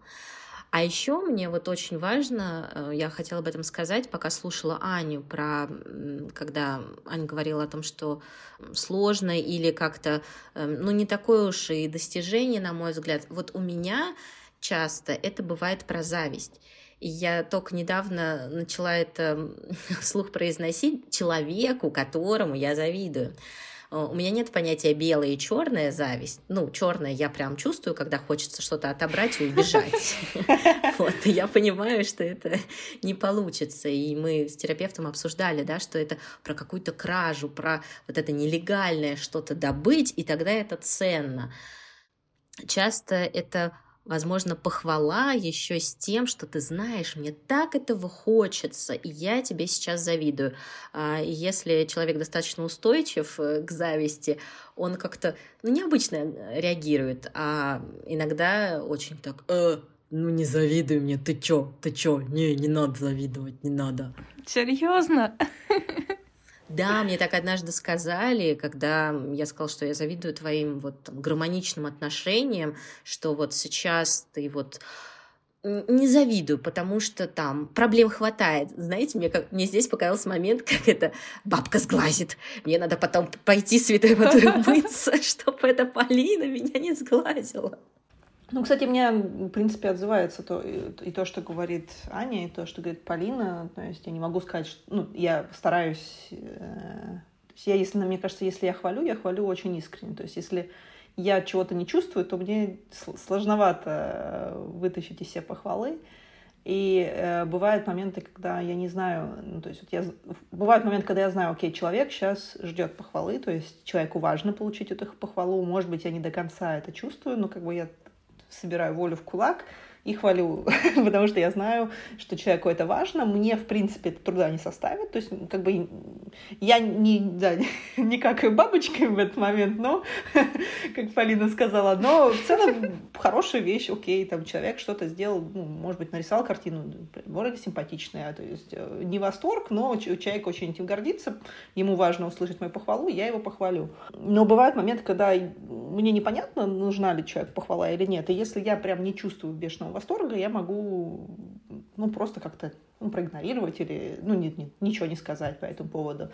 А еще мне вот очень важно, э, я хотела об этом сказать, пока слушала Аню про, когда Аня говорила о том, что сложно или как-то, эм, ну, не такое уж и достижение, на мой взгляд. Вот у меня часто это бывает про зависть. И я только недавно начала это вслух произносить человеку, которому я завидую. Э, у меня нет понятия белая и черная зависть. Ну, черная я прям чувствую, когда хочется что-то отобрать и убежать. Вот, я понимаю, что это не получится. И мы с терапевтом обсуждали, да, что это про какую-то кражу, про вот это нелегальное что-то добыть, и тогда это ценно. Часто это возможно, похвала еще с тем, что ты знаешь, мне так этого хочется, и я тебе сейчас завидую. А если человек достаточно устойчив э, к зависти, он как-то ну, необычно реагирует, а иногда очень так, э, ну не завидуй мне, ты чё, ты чё, не, не надо завидовать, не надо. Серьезно? Да, мне так однажды сказали, когда я сказала, что я завидую твоим вот там, гармоничным отношениям, что вот сейчас ты вот не завидую, потому что там проблем хватает. Знаете, мне, как, мне здесь показался момент, как это бабка сглазит. Мне надо потом пойти святой водой умыться, чтобы эта Полина меня не сглазила. Ну, кстати, мне, в принципе, отзывается то, и то, что говорит Аня, и то, что говорит Полина. То есть я не могу сказать, что... Ну, я стараюсь... Э, я, если, мне кажется, если я хвалю, я хвалю очень искренне. То есть если я чего-то не чувствую, то мне сложновато вытащить из себя похвалы. И э, бывают моменты, когда я не знаю, ну, то есть вот я, бывают моменты, когда я знаю, окей, человек сейчас ждет похвалы, то есть человеку важно получить эту похвалу, может быть, я не до конца это чувствую, но как бы я собираю волю в кулак и хвалю, потому что я знаю, что человеку это важно, мне, в принципе, это труда не составит, то есть, как бы, я не, да, не какаю бабочкой в этот момент, но, как Полина сказала, но в целом хорошая вещь, окей, там человек что-то сделал, ну, может быть, нарисовал картину, вроде симпатичная, то есть э, не восторг, но человек очень этим гордится, ему важно услышать мою похвалу, я его похвалю. Но бывают моменты, когда мне непонятно, нужна ли человеку похвала или нет, и если я прям не чувствую бешеного восторга, я могу ну, просто как-то ну, проигнорировать или ну, нет, нет, ничего не сказать по этому поводу.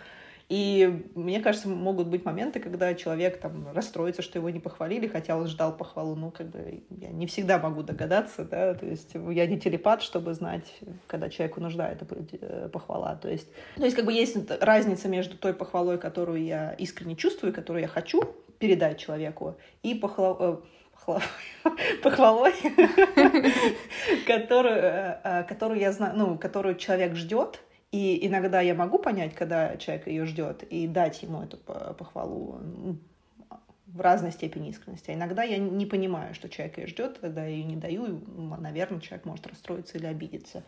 И мне кажется, могут быть моменты, когда человек там расстроится, что его не похвалили, хотя он ждал похвалу. Ну, как бы я не всегда могу догадаться, да, то есть я не телепат, чтобы знать, когда человеку нужна эта э, похвала. То есть, то есть как бы есть разница между той похвалой, которую я искренне чувствую, которую я хочу передать человеку, и похвалой похвалой, которую, э, э, которую я знаю, ну, которую человек ждет, и иногда я могу понять, когда человек ее ждет, и дать ему эту похвалу в разной степени искренности. А иногда я не понимаю, что человек ее ждет, тогда я ее не даю, и, наверное, человек может расстроиться или обидеться.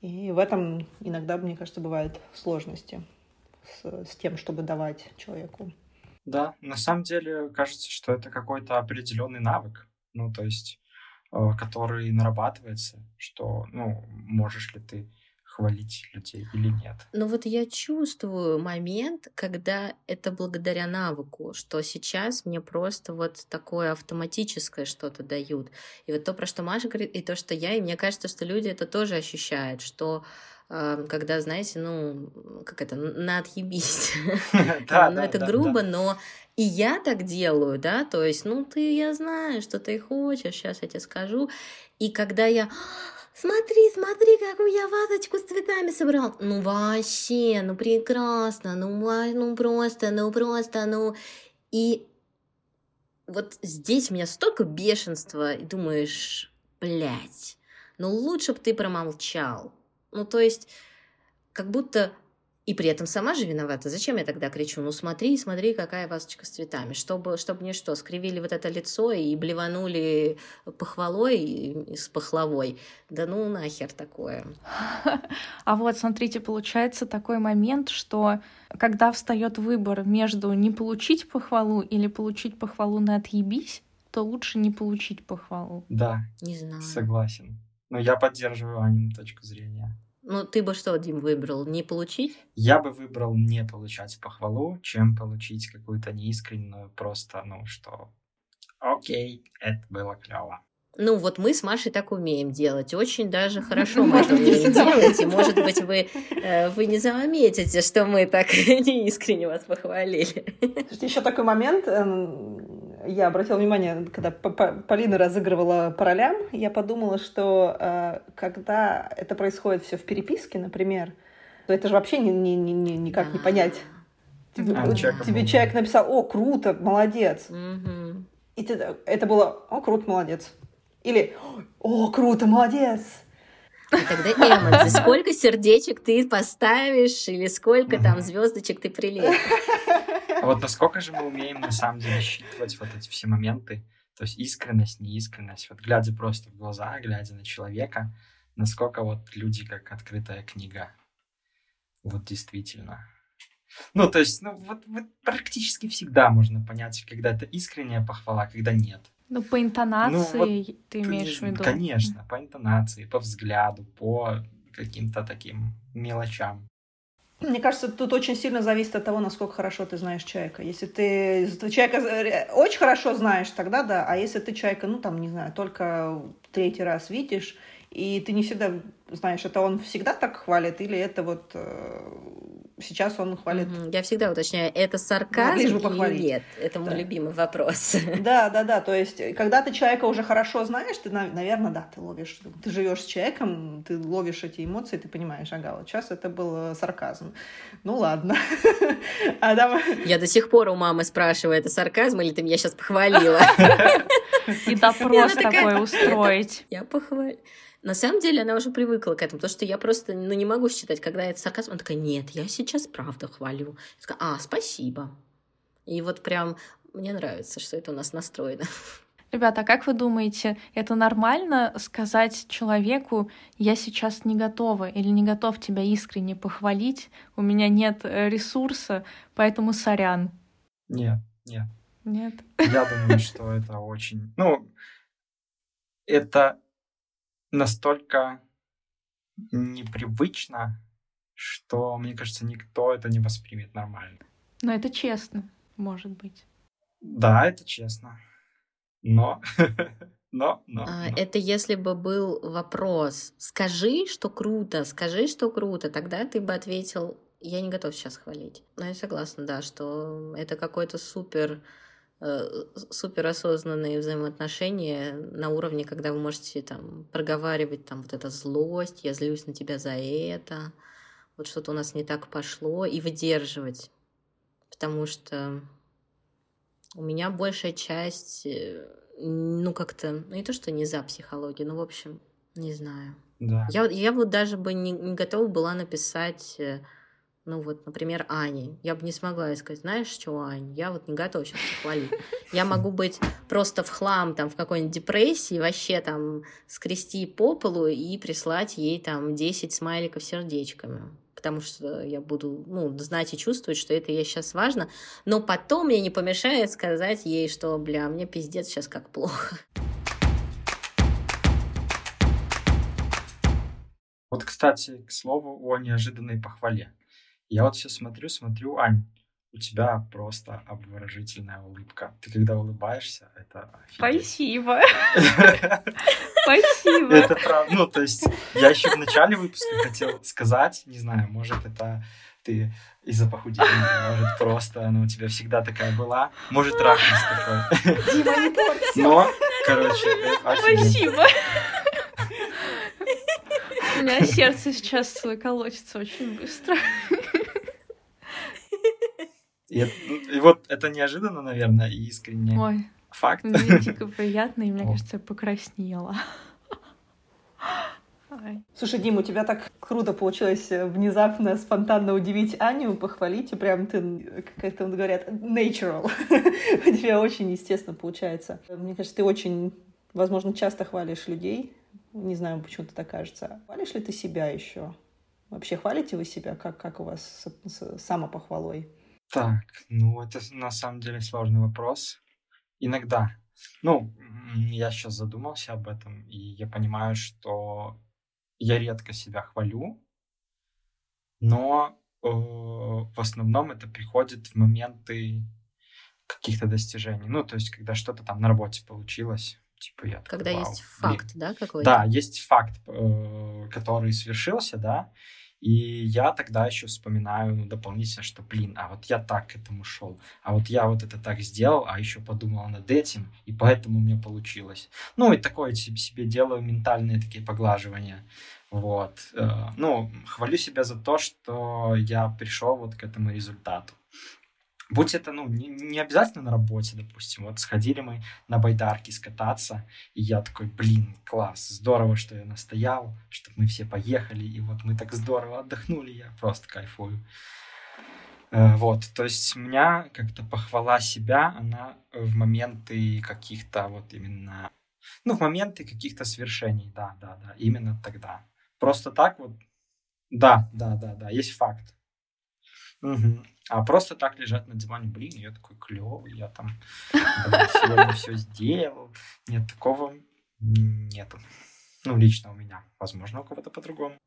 И в этом иногда, мне кажется, бывают сложности с, с тем, чтобы давать человеку. Да, на самом деле кажется, что это какой-то определенный навык, ну, то есть, э, который нарабатывается, что, ну, можешь ли ты хвалить людей или нет. Ну вот я чувствую момент, когда это благодаря навыку, что сейчас мне просто вот такое автоматическое что-то дают. И вот то, про что Маша говорит, и то, что я, и мне кажется, что люди это тоже ощущают, что когда, знаете, ну, как это, на отъебись. Да, ну, это грубо, но и я так делаю, да, то есть, ну, ты, я знаю, что ты хочешь, сейчас я тебе скажу. И когда я смотри, смотри, какую я вазочку с цветами собрал. Ну, вообще, ну, прекрасно, ну, ну, просто, ну, просто, ну. И вот здесь у меня столько бешенства, и думаешь, блядь, ну, лучше бы ты промолчал. Ну, то есть, как будто и при этом сама же виновата. Зачем я тогда кричу? Ну смотри, смотри, какая вазочка с цветами. Чтобы, чтобы мне что, скривили вот это лицо и блеванули похвалой с пахлавой. Да ну нахер такое. А вот, смотрите, получается такой момент, что когда встает выбор между не получить похвалу или получить похвалу на отъебись, то лучше не получить похвалу. Да. Не знаю. Согласен. Но я поддерживаю Анину точку зрения. Ну, ты бы что, Дим, выбрал? Не получить? Я бы выбрал не получать похвалу, чем получить какую-то неискреннюю, просто, ну, что окей, это было клево. Ну, вот мы с Машей так умеем делать. Очень даже хорошо мы это умеем делать. И, может быть, вы, э, вы не заметите, что мы так неискренне вас похвалили. Слушайте, еще такой момент. Я обратила внимание, когда Полина разыгрывала по ролям, я подумала, что э, когда это происходит все в переписке, например, то это же вообще ни, ни, ни, ни, никак не понять. Тебе, а, тебе человек написал, о, круто, молодец. Угу. И ты, это было, о, круто, молодец. Или «О, круто, молодец!» И тогда эмодзи. Сколько сердечек ты поставишь или сколько там звездочек ты прилепишь? А вот насколько же мы умеем на самом деле считывать вот эти все моменты, то есть искренность, неискренность, вот глядя просто в глаза, глядя на человека, насколько вот люди как открытая книга. Вот действительно. Ну, то есть, ну, вот, вот практически всегда можно понять, когда это искренняя похвала, когда нет. Ну, по интонации ну, вот, ты имеешь в виду? Конечно, по интонации, по взгляду, по каким-то таким мелочам. Мне кажется, тут очень сильно зависит от того, насколько хорошо ты знаешь человека. Если ты человека очень хорошо знаешь, тогда да. А если ты человека, ну там, не знаю, только третий раз видишь, и ты не всегда знаешь, это он всегда так хвалит, или это вот э, сейчас он хвалит. Угу. Я всегда уточняю, это сарказм или похвалить. нет? Это мой да. любимый вопрос. Да, да, да. То есть, когда ты человека уже хорошо знаешь, ты, наверное, да, ты ловишь, ты живешь с человеком, ты ловишь эти эмоции, ты понимаешь, ага, вот сейчас это был сарказм. Ну ладно. А там... Я до сих пор у мамы спрашиваю, это сарказм или ты меня сейчас похвалила? И допрос такой устроить. Я похвалила. На самом деле она уже привыкла к этому, потому что я просто ну, не могу считать, когда это сарказм. Она такая, нет, я сейчас правда хвалю. Я такая, а, спасибо. И вот прям мне нравится, что это у нас настроено. Ребята, а как вы думаете, это нормально сказать человеку, я сейчас не готова или не готов тебя искренне похвалить, у меня нет э, ресурса, поэтому сорян? Нет, нет. Нет? Я думаю, что это очень... Ну, это настолько непривычно, что, мне кажется, никто это не воспримет нормально. Но это честно, может быть. Да, это честно. Но, но, но, а, но. Это если бы был вопрос, скажи, что круто, скажи, что круто, тогда ты бы ответил, я не готов сейчас хвалить. Но я согласна, да, что это какой-то супер суперосознанные взаимоотношения на уровне, когда вы можете там проговаривать там вот эта злость, я злюсь на тебя за это, вот что-то у нас не так пошло, и выдерживать. Потому что у меня большая часть, э, ну как-то, ну не то, что не за психологию, но в общем, не знаю. Да. Я, я вот даже бы не, не готова была написать э, ну вот, например, Ани. Я бы не смогла сказать, знаешь что, Ань, я вот не готова сейчас похвалить. Я могу быть просто в хлам, там, в какой-нибудь депрессии, вообще там скрести по полу и прислать ей там 10 смайликов сердечками потому что я буду ну, знать и чувствовать, что это ей сейчас важно, но потом мне не помешает сказать ей, что, бля, мне пиздец сейчас как плохо. Вот, кстати, к слову о неожиданной похвале. Я вот все смотрю, смотрю, Ань, у тебя просто обворожительная улыбка. Ты когда улыбаешься, это офигеть. Спасибо. Спасибо. Это правда. Ну, то есть, я еще в начале выпуска хотел сказать, не знаю, может, это ты из-за похудения, может, просто она у тебя всегда такая была, может, ракность такой. Дима, не порти. Но, короче. Спасибо. У меня сердце сейчас колотится очень быстро. И, и вот это неожиданно, наверное, и искренне. Ой, факт. Мне дико приятно, и мне кажется, я покраснела. Слушай, Дим, у тебя так круто получилось э, внезапно, спонтанно удивить Аню, похвалить, и прям ты, как там говорят, natural. у тебя очень естественно получается. Мне кажется, ты очень, возможно, часто хвалишь людей. Не знаю, почему ты так кажется. Хвалишь ли ты себя еще? Вообще хвалите вы себя? Как, как у вас с, с самопохвалой? Так, ну это на самом деле сложный вопрос. Иногда. Ну, я сейчас задумался об этом, и я понимаю, что я редко себя хвалю, но э, в основном это приходит в моменты каких-то достижений. Ну, то есть, когда что-то там на работе получилось, Типа я такой, Когда Вау, есть факт, блин. да, какой-то? Да, есть факт, э, который свершился, да, и я тогда еще вспоминаю ну, дополнительно, что, блин, а вот я так к этому шел, а вот я вот это так сделал, а еще подумал над этим, и поэтому у меня получилось. Ну, и такое себе делаю ментальные такие поглаживания. Вот. Э, ну, хвалю себя за то, что я пришел вот к этому результату. Будь это, ну, не, не обязательно на работе, допустим. Вот сходили мы на байдарке скататься, и я такой, блин, класс, здорово, что я настоял, чтобы мы все поехали, и вот мы так здорово отдохнули, я просто кайфую. Э, вот, то есть у меня как-то похвала себя, она в моменты каких-то вот именно, ну, в моменты каких-то свершений, да, да, да, именно тогда. Просто так вот, да, да, да, да, есть факт. Угу. А просто так лежать на диване, блин, я такой клевый, я там сегодня все сделал. Нет, такого нету. Ну, лично у меня. Возможно, у кого-то по-другому.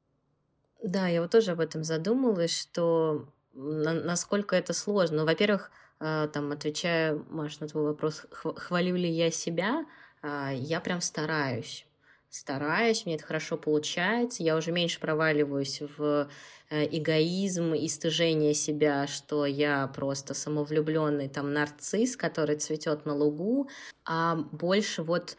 Да, я вот тоже об этом задумалась, что на- насколько это сложно. Ну, во-первых, э, там, отвечая, Маш, на твой вопрос, хвалю ли я себя, а, я прям стараюсь стараюсь, мне это хорошо получается, я уже меньше проваливаюсь в э, эгоизм и стыжение себя, что я просто самовлюбленный там нарцисс, который цветет на лугу, а больше вот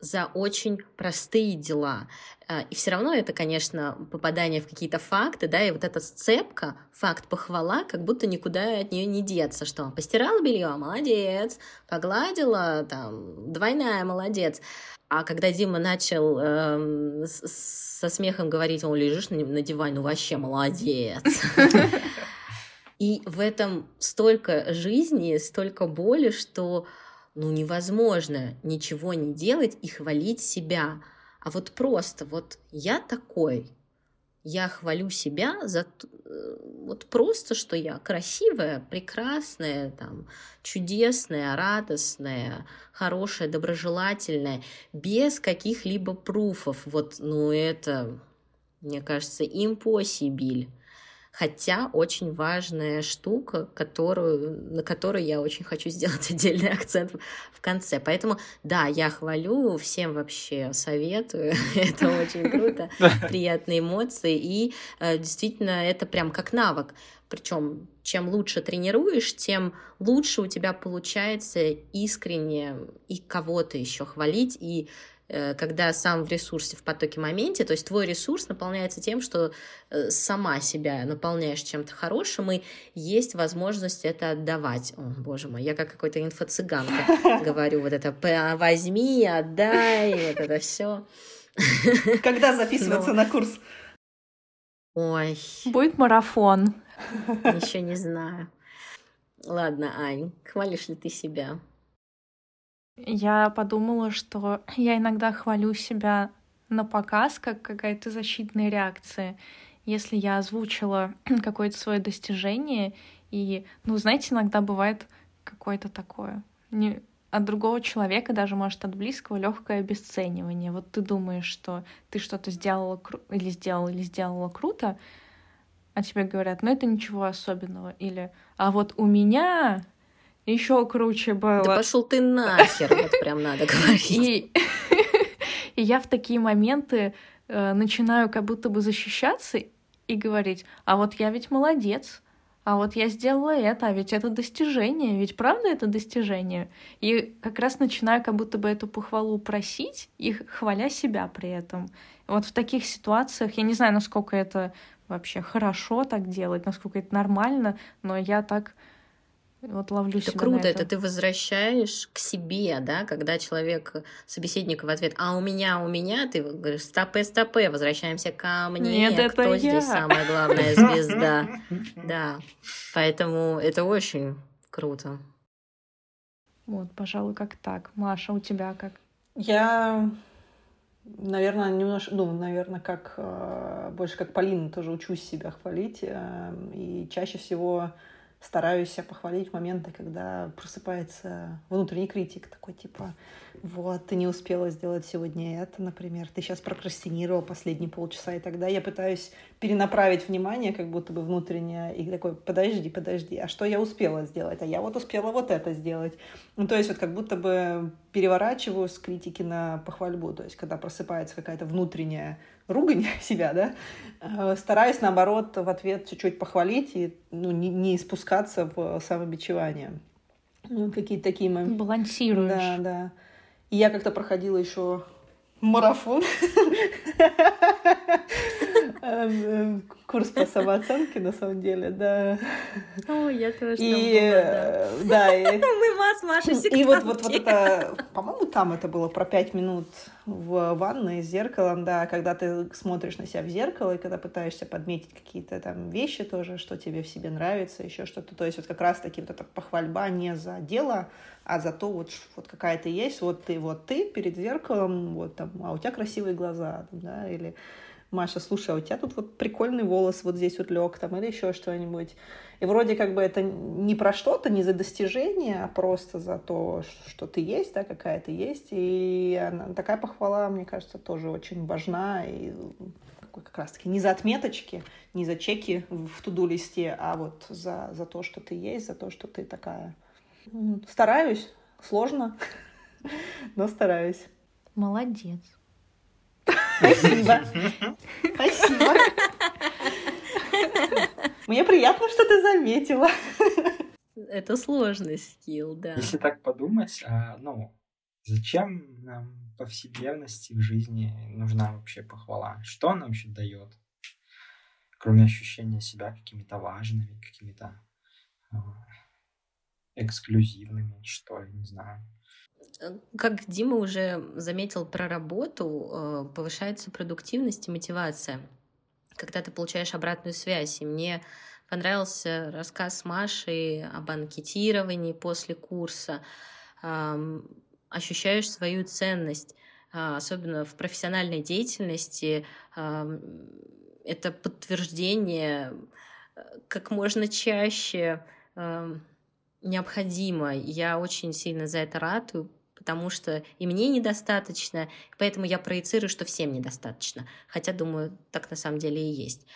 за очень простые дела. Э, и все равно это, конечно, попадание в какие-то факты, да, и вот эта сцепка, факт похвала, как будто никуда от нее не деться, что постирала белье, молодец, погладила, там, двойная, молодец. А когда Дима начал э, со смехом говорить, он лежишь на диване, ну вообще молодец. И в этом столько жизни, столько боли, что ну невозможно ничего не делать и хвалить себя. А вот просто вот я такой, я хвалю себя за э, вот просто, что я красивая, прекрасная, там, чудесная, радостная, хорошая, доброжелательная, без каких-либо пруфов. Вот, ну это, мне кажется, impossible. Хотя очень важная штука, которую, на которую я очень хочу сделать отдельный акцент в конце. Поэтому, да, я хвалю, всем вообще советую. это очень круто, приятные эмоции. И э, действительно, это прям как навык. Причем, чем лучше тренируешь, тем лучше у тебя получается искренне и кого-то еще хвалить, и когда сам в ресурсе, в потоке моменте, то есть твой ресурс наполняется тем, что э, сама себя наполняешь чем-то хорошим, и есть возможность это отдавать. О, боже мой, я как какой-то инфо-цыганка говорю, вот это возьми, отдай, вот это все. Когда записываться на курс? Ой. Будет марафон. Еще не знаю. Ладно, Ань, хвалишь ли ты себя? Я подумала, что я иногда хвалю себя на показ, как какая-то защитная реакция. Если я озвучила какое-то свое достижение, и, ну, знаете, иногда бывает какое-то такое. Не, от другого человека, даже, может, от близкого, легкое обесценивание. Вот ты думаешь, что ты что-то сделала кру- или сделала, или сделала круто, а тебе говорят, ну это ничего особенного. Или, а вот у меня еще круче было. Да пошел ты нахер, вот прям надо говорить. И, и я в такие моменты э, начинаю как будто бы защищаться и говорить, а вот я ведь молодец, а вот я сделала это, а ведь это достижение, ведь правда это достижение? И как раз начинаю как будто бы эту похвалу просить, и хваля себя при этом. Вот в таких ситуациях, я не знаю, насколько это вообще хорошо так делать, насколько это нормально, но я так вот ловлю это круто, это. это ты возвращаешь к себе, да, когда человек, собеседник в ответ, а у меня, у меня, ты говоришь, стопе, стопе, возвращаемся ко мне, Нет, кто это здесь я. самая главная звезда. Да, поэтому это очень круто. Вот, пожалуй, как так. Маша, у тебя как? Я, наверное, немножко, ну, наверное, как э, больше как Полина тоже учусь себя хвалить. Э, и чаще всего стараюсь себя похвалить в моменты, когда просыпается внутренний критик, такой типа, вот, ты не успела сделать сегодня это, например, ты сейчас прокрастинировал последние полчаса, и тогда я пытаюсь перенаправить внимание, как будто бы внутреннее, и такой, подожди, подожди, а что я успела сделать? А я вот успела вот это сделать. Ну, то есть вот как будто бы переворачиваю с критики на похвальбу, то есть когда просыпается какая-то внутренняя ругань себя, да, э, стараюсь, наоборот, в ответ чуть-чуть похвалить и ну, не, не спускаться в самобичевание. Ну, какие-то такие моменты. Балансируешь. Да, да. И я как-то проходила еще марафон. Эм, эм, курс по самооценке, на самом деле, да. О, я тоже и, э, да. и, Мы вас, Маша, И вот, вот, вот это, по-моему, там это было про пять минут в ванной с зеркалом, да, когда ты смотришь на себя в зеркало, и когда пытаешься подметить какие-то там вещи тоже, что тебе в себе нравится, еще что-то. То есть вот как раз-таки вот эта похвальба не за дело, а за то вот, вот какая ты есть, вот ты, вот ты перед зеркалом, вот там, а у тебя красивые глаза, да, или Маша, слушай, а у тебя тут вот прикольный волос вот здесь вот лег там или еще что-нибудь. И вроде как бы это не про что-то, не за достижение, а просто за то, что ты есть, да, какая ты есть. И она, такая похвала, мне кажется, тоже очень важна. И как раз-таки не за отметочки, не за чеки в туду-листе, а вот за, за то, что ты есть, за то, что ты такая. Стараюсь, сложно, но стараюсь. Молодец. Спасибо. Спасибо. Мне приятно, что ты заметила. Это сложный скилл, да. Если так подумать, а, ну, зачем нам повседневности в жизни нужна вообще похвала? Что она вообще дает? Кроме ощущения себя какими-то важными, какими-то а, эксклюзивными, что, я не знаю. Как Дима уже заметил про работу, э, повышается продуктивность и мотивация, когда ты получаешь обратную связь. И мне понравился рассказ Маши об анкетировании после курса. Ощущаешь свою ценность, а, особенно в профессиональной деятельности. Это подтверждение э, как можно чаще необходимо. Я очень сильно за это ратую, потому что и мне недостаточно, поэтому я проецирую, что всем недостаточно. Хотя, думаю, так на самом деле и есть.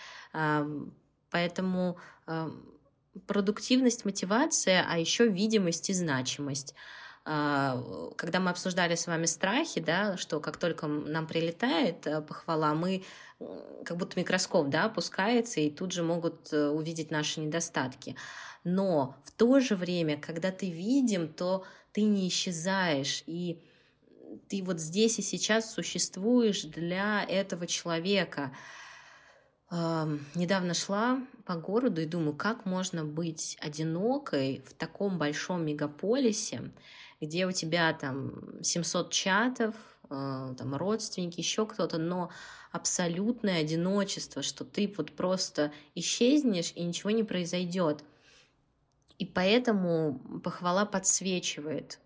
Поэтому продуктивность, мотивация, а еще видимость и значимость. А, когда мы обсуждали с вами страхи, да, что как только нам прилетает э, похвала, мы как будто микроскоп да, опускается, и тут же могут э, увидеть наши недостатки. Но в то же время, когда ты видим, то ты не исчезаешь, и ты вот здесь и сейчас существуешь для этого человека. Недавно шла по городу и думаю, как можно быть одинокой в таком большом мегаполисе, где у тебя там 700 чатов, а, там родственники, еще кто-то, но абсолютное одиночество, что ты вот просто исчезнешь и ничего не произойдет. И поэтому похвала подсвечивает,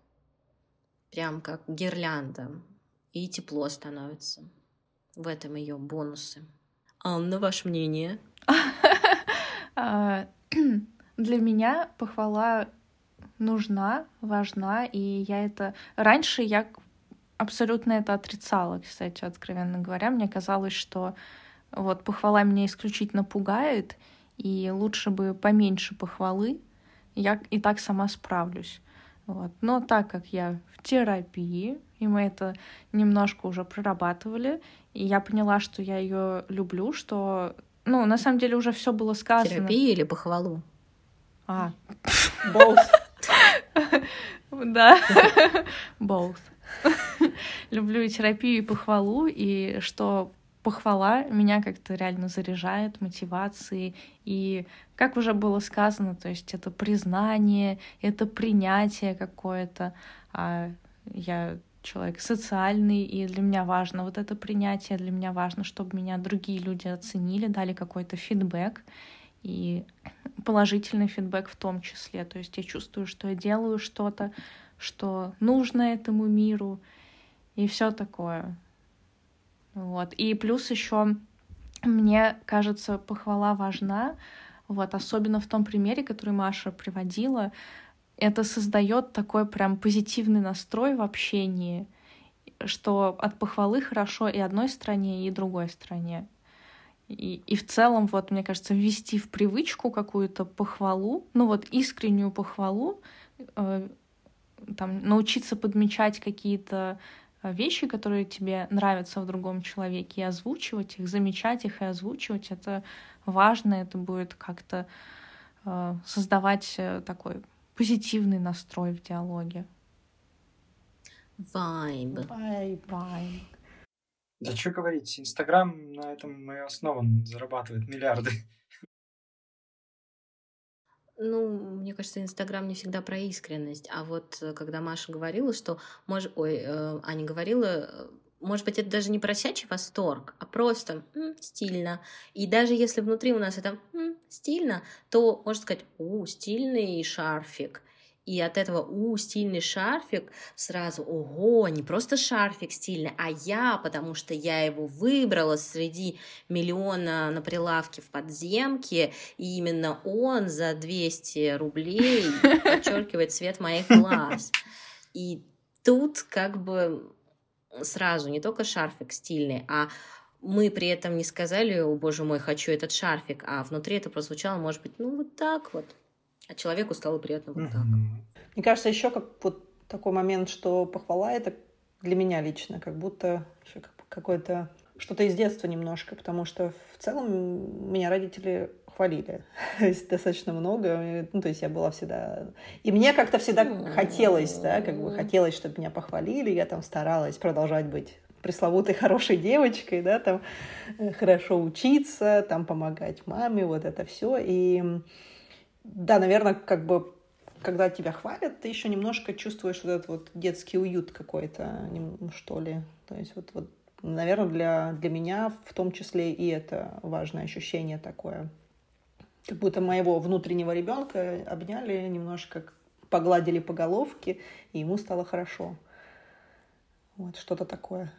прям как гирлянда, и тепло становится. В этом ее бонусы. Анна, ваше мнение? А, для меня похвала нужна, важна, и я это... Раньше я абсолютно это отрицала, кстати, откровенно говоря. Мне казалось, что вот похвала меня исключительно пугает, и лучше бы поменьше похвалы, я и так сама справлюсь. Вот. Но так как я в терапии, и мы это немножко уже прорабатывали, и я поняла, что я ее люблю, что, ну, на самом деле уже все было сказано. Терапия или похвалу? А. Both. Да. Both. Люблю и терапию, и похвалу, и что похвала меня как-то реально заряжает мотивацией. И, как уже было сказано, то есть это признание, это принятие какое-то. А я человек социальный, и для меня важно вот это принятие, для меня важно, чтобы меня другие люди оценили, дали какой-то фидбэк и положительный фидбэк в том числе. То есть я чувствую, что я делаю что-то, что нужно этому миру и все такое. Вот. И плюс еще мне кажется, похвала важна Вот, особенно в том примере, который Маша приводила, это создает такой прям позитивный настрой в общении, что от похвалы хорошо и одной стороне, и другой стороне. И, и в целом, вот, мне кажется, ввести в привычку какую-то похвалу, ну вот искреннюю похвалу, э, там, научиться подмечать какие-то вещи, которые тебе нравятся в другом человеке, и озвучивать их, замечать их и озвучивать, это важно, это будет как-то э, создавать э, такой позитивный настрой в диалоге. Вайб. Вайб, вайб. Да что говорить, Инстаграм на этом и основан, зарабатывает миллиарды. Ну, мне кажется, Инстаграм не всегда про искренность. А вот э, когда Маша говорила, что... Мож... Ой, э, Аня говорила, э, может быть, это даже не просячий восторг, а просто м, стильно. И даже если внутри у нас это м, стильно, то можно сказать, у, стильный шарфик. И от этого «у, стильный шарфик» сразу «ого, не просто шарфик стильный, а я, потому что я его выбрала среди миллиона на прилавке в подземке, и именно он за 200 рублей подчеркивает цвет моих глаз». И тут как бы сразу не только шарфик стильный, а мы при этом не сказали, о боже мой, хочу этот шарфик, а внутри это прозвучало, может быть, ну вот так вот а человеку стало приятно вот так. Мне кажется, еще как вот такой момент, что похвала это для меня лично, как будто еще какое-то что-то из детства немножко, потому что в целом меня родители хвалили. Достаточно много, ну, то есть я была всегда... И мне как-то всегда хотелось, да, как бы хотелось, чтобы меня похвалили, я там старалась продолжать быть пресловутой хорошей девочкой, да, там э, хорошо учиться, там помогать маме, вот это все. И да, наверное, как бы когда тебя хвалят, ты еще немножко чувствуешь вот этот вот детский уют какой-то, что ли. То есть вот, вот наверное, для, для меня в том числе и это важное ощущение такое. Как будто моего внутреннего ребенка обняли, немножко погладили по головке, и ему стало хорошо. Вот что-то такое.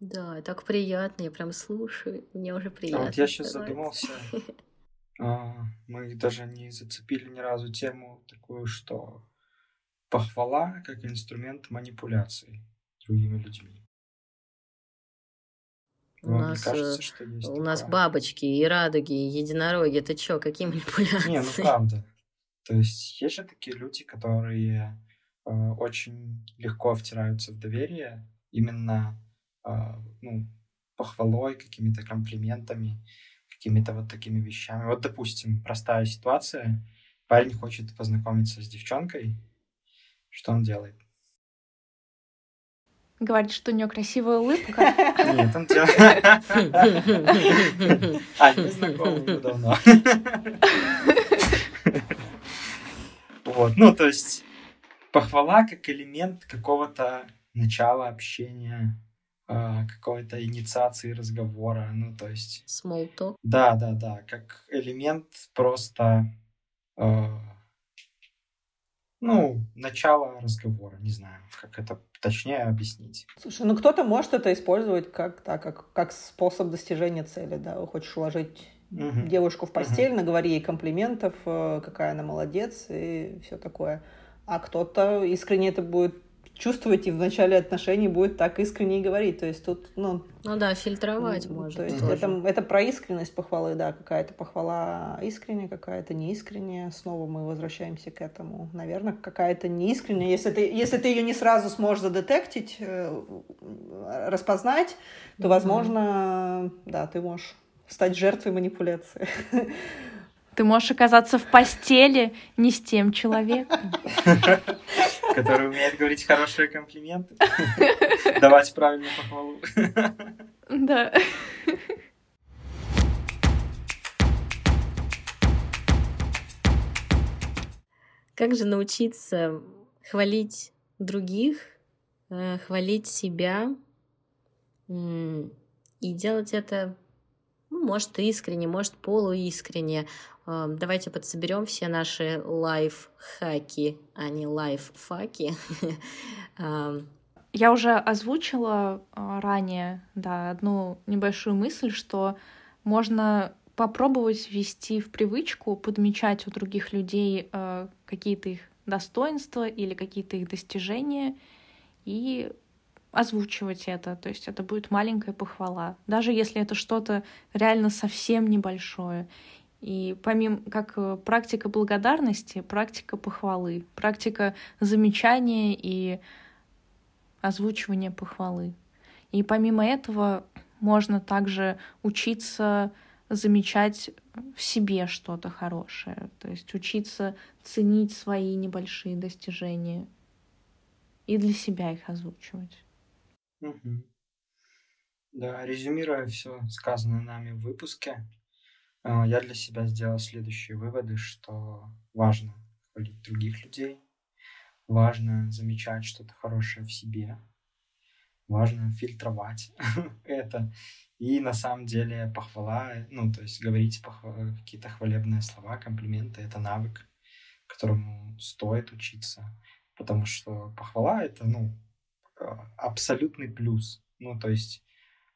Да, так приятно, я прям слушаю, мне уже приятно. А вот я сейчас задумался, мы даже не зацепили ни разу тему такую, что похвала как инструмент манипуляции другими людьми. У Вам нас, кажется, что есть у нас бабочки и радуги, и единороги. Это что, какие манипуляции? Не, ну правда. То есть есть же такие люди, которые э, очень легко втираются в доверие именно э, ну, похвалой, какими-то комплиментами какими-то вот такими вещами. Вот, допустим, простая ситуация. Парень хочет познакомиться с девчонкой. Что он делает? Говорит, что у нее красивая улыбка. Нет, он делает... А, не знакомы давно. Вот, ну, то есть похвала как элемент какого-то начала общения какой-то инициации разговора, ну, то есть... Small talk. Да, да, да, как элемент просто, э, ну, начала разговора, не знаю, как это точнее объяснить. Слушай, ну кто-то может это использовать как, так, как, как способ достижения цели, да, хочешь уложить угу. девушку в постель, угу. наговори ей комплиментов, э, какая она молодец и все такое. А кто-то искренне это будет чувствовать и в начале отношений будет так искренне и говорить. То есть тут, ну... Ну да, фильтровать ну, можно. То есть это, это про искренность похвалы, да, какая-то похвала искренняя, какая-то неискренняя. Снова мы возвращаемся к этому. Наверное, какая-то неискренняя. Если ты, если ты ее не сразу сможешь задетектить, э, распознать, то, возможно, mm-hmm. да, ты можешь стать жертвой манипуляции. Ты можешь оказаться в постели не с тем человеком. Который умеет говорить хорошие комплименты. Давать правильную похвалу. Да. Как же научиться хвалить других, э, хвалить себя и делать это, может, искренне, может, полуискренне, Давайте подсоберем все наши лайфхаки, а не лайффаки. Я уже озвучила а, ранее, да, одну небольшую мысль, что можно попробовать ввести в привычку, подмечать у других людей э, какие-то их достоинства или какие-то их достижения и озвучивать это. То есть это будет маленькая похвала, даже если это что-то реально совсем небольшое. И помимо как э, практика благодарности, практика похвалы, практика замечания и озвучивания похвалы. И помимо этого можно также учиться замечать в себе что-то хорошее, то есть учиться ценить свои небольшие достижения и для себя их озвучивать. Угу. Да, резюмируя все сказанное нами в выпуске, а, я для себя сделал следующие выводы, что важно хвалить других людей, важно замечать что-то хорошее в себе, важно фильтровать это. И на самом деле похвала, ну, то есть говорить похвал, какие-то хвалебные слова, комплименты — это навык, которому стоит учиться, потому что похвала — это, ну, абсолютный плюс. Ну, то есть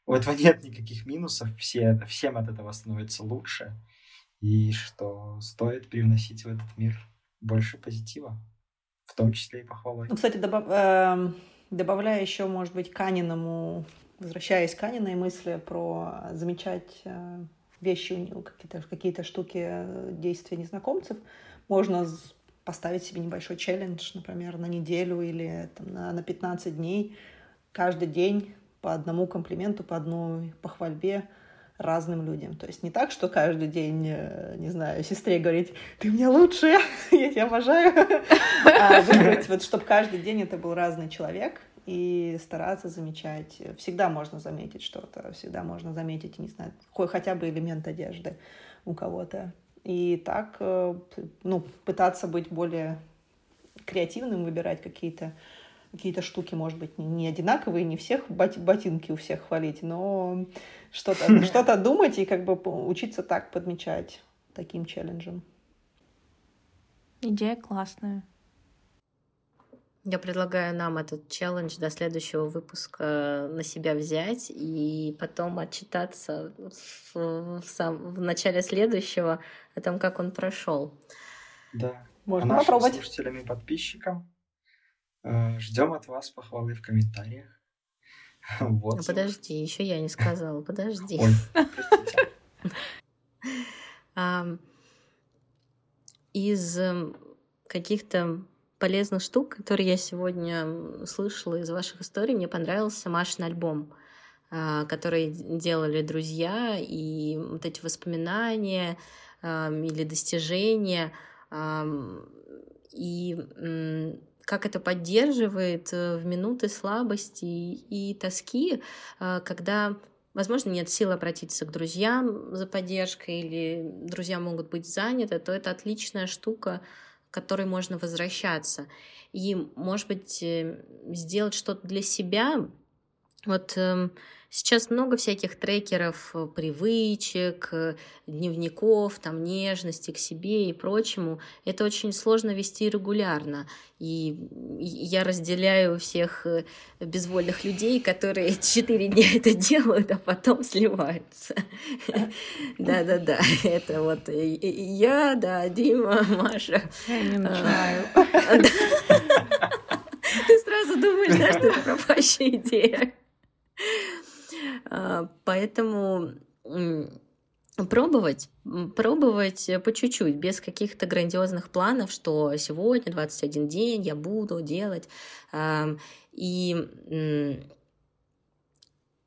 у этого нет никаких минусов, все, всем от этого становится лучше, и что стоит привносить в этот мир больше позитива, в том числе и похвалой. Ну, кстати, добав, э, добавляя еще, может быть, Каниному, возвращаясь к Каниной мысли про замечать э, вещи, какие-то какие штуки, э, действия незнакомцев, можно поставить себе небольшой челлендж, например, на неделю или там, на, на 15 дней, каждый день по одному комплименту, по одной похвальбе разным людям. То есть не так, что каждый день, э, не знаю, сестре говорить, ты мне лучшая, я тебя обожаю, а выбрать, вот, чтобы каждый день это был разный человек, и стараться замечать. Всегда можно заметить что-то, всегда можно заметить, не знаю, хотя бы элемент одежды у кого-то. И так, э, ну, пытаться быть более креативным, выбирать какие-то какие-то штуки, может быть, не одинаковые, не всех ботинки у всех хвалить, но что-то что думать и как бы учиться так подмечать таким челленджем. Идея классная. Я предлагаю нам этот челлендж до следующего выпуска на себя взять и потом отчитаться в, в, сам, в начале следующего о том, как он прошел. Да. Можно а попробовать. слушателям и подписчикам э, ждем от вас похвалы в комментариях. Вот. Ну, подожди, еще я не сказала. Подожди. Из эм, каких-то полезных штук, которые я сегодня слышала из ваших историй, мне понравился Машин альбом, а, который делали друзья, и вот эти воспоминания или достижения, и как это поддерживает э, в минуты слабости и тоски, а, когда возможно, нет сил обратиться к друзьям за поддержкой, или друзья могут быть заняты, то это отличная штука к которой можно возвращаться. И, может быть, э, сделать что-то для себя. Вот эм, Сейчас много всяких трекеров, э, привычек, э, дневников, там, нежности к себе и прочему. Это очень сложно вести регулярно. И я разделяю всех э, безвольных людей, которые четыре дня это делают, а потом сливаются. Да-да-да, это вот я, да, Дима, Маша. Я не начинаю. Ты сразу думаешь, да, что это пропащая идея. А, поэтому пробовать, пробовать по чуть-чуть, без каких-то грандиозных планов, что сегодня 21 день я буду делать. И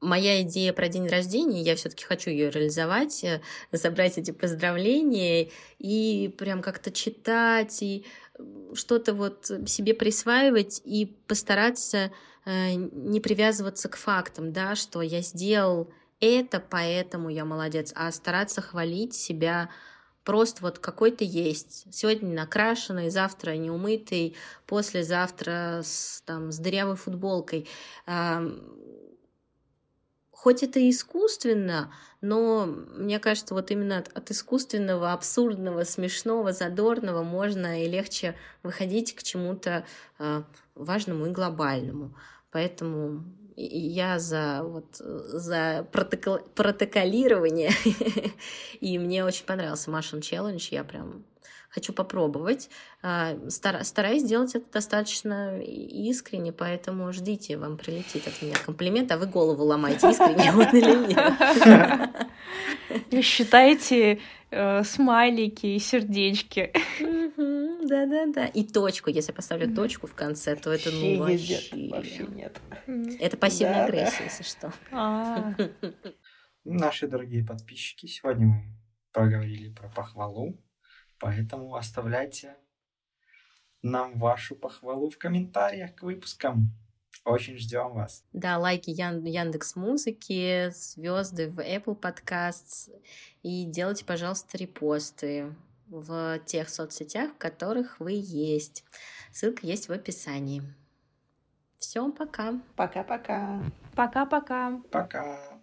моя идея про день рождения, я все-таки хочу ее реализовать, э, забрать эти поздравления и прям как-то читать и что-то вот себе присваивать и постараться не привязываться к фактам, да, что я сделал это, поэтому я молодец, а стараться хвалить себя просто вот какой то есть. Сегодня накрашенный, завтра неумытый, послезавтра с, там, с дырявой футболкой. Хоть это искусственно, но мне кажется, вот именно от, от искусственного, абсурдного, смешного, задорного можно и легче выходить к чему-то э, важному и глобальному. Поэтому я за вот за протокол, протоколирование, и мне очень понравился Машин челлендж, я прям хочу попробовать. А, стараюсь сделать это достаточно искренне, поэтому ждите, вам прилетит от меня комплимент, а вы голову ломаете, искренне он или нет. Считаете э, смайлики и сердечки. Да-да-да. И точку. Если поставлю точку в конце, то это ну вообще... Вообще нет. Это пассивная агрессия, если что. А. Наши дорогие подписчики, сегодня мы поговорили про похвалу, поэтому оставляйте нам вашу похвалу в комментариях к выпускам. Очень ждем вас. Да, лайки Ян Яндекс Музыки, звезды в Apple Podcasts и делайте, пожалуйста, репосты в тех соцсетях, в которых вы есть. Ссылка есть в описании. Все, пока. Пока-пока. Пока-пока. Пока.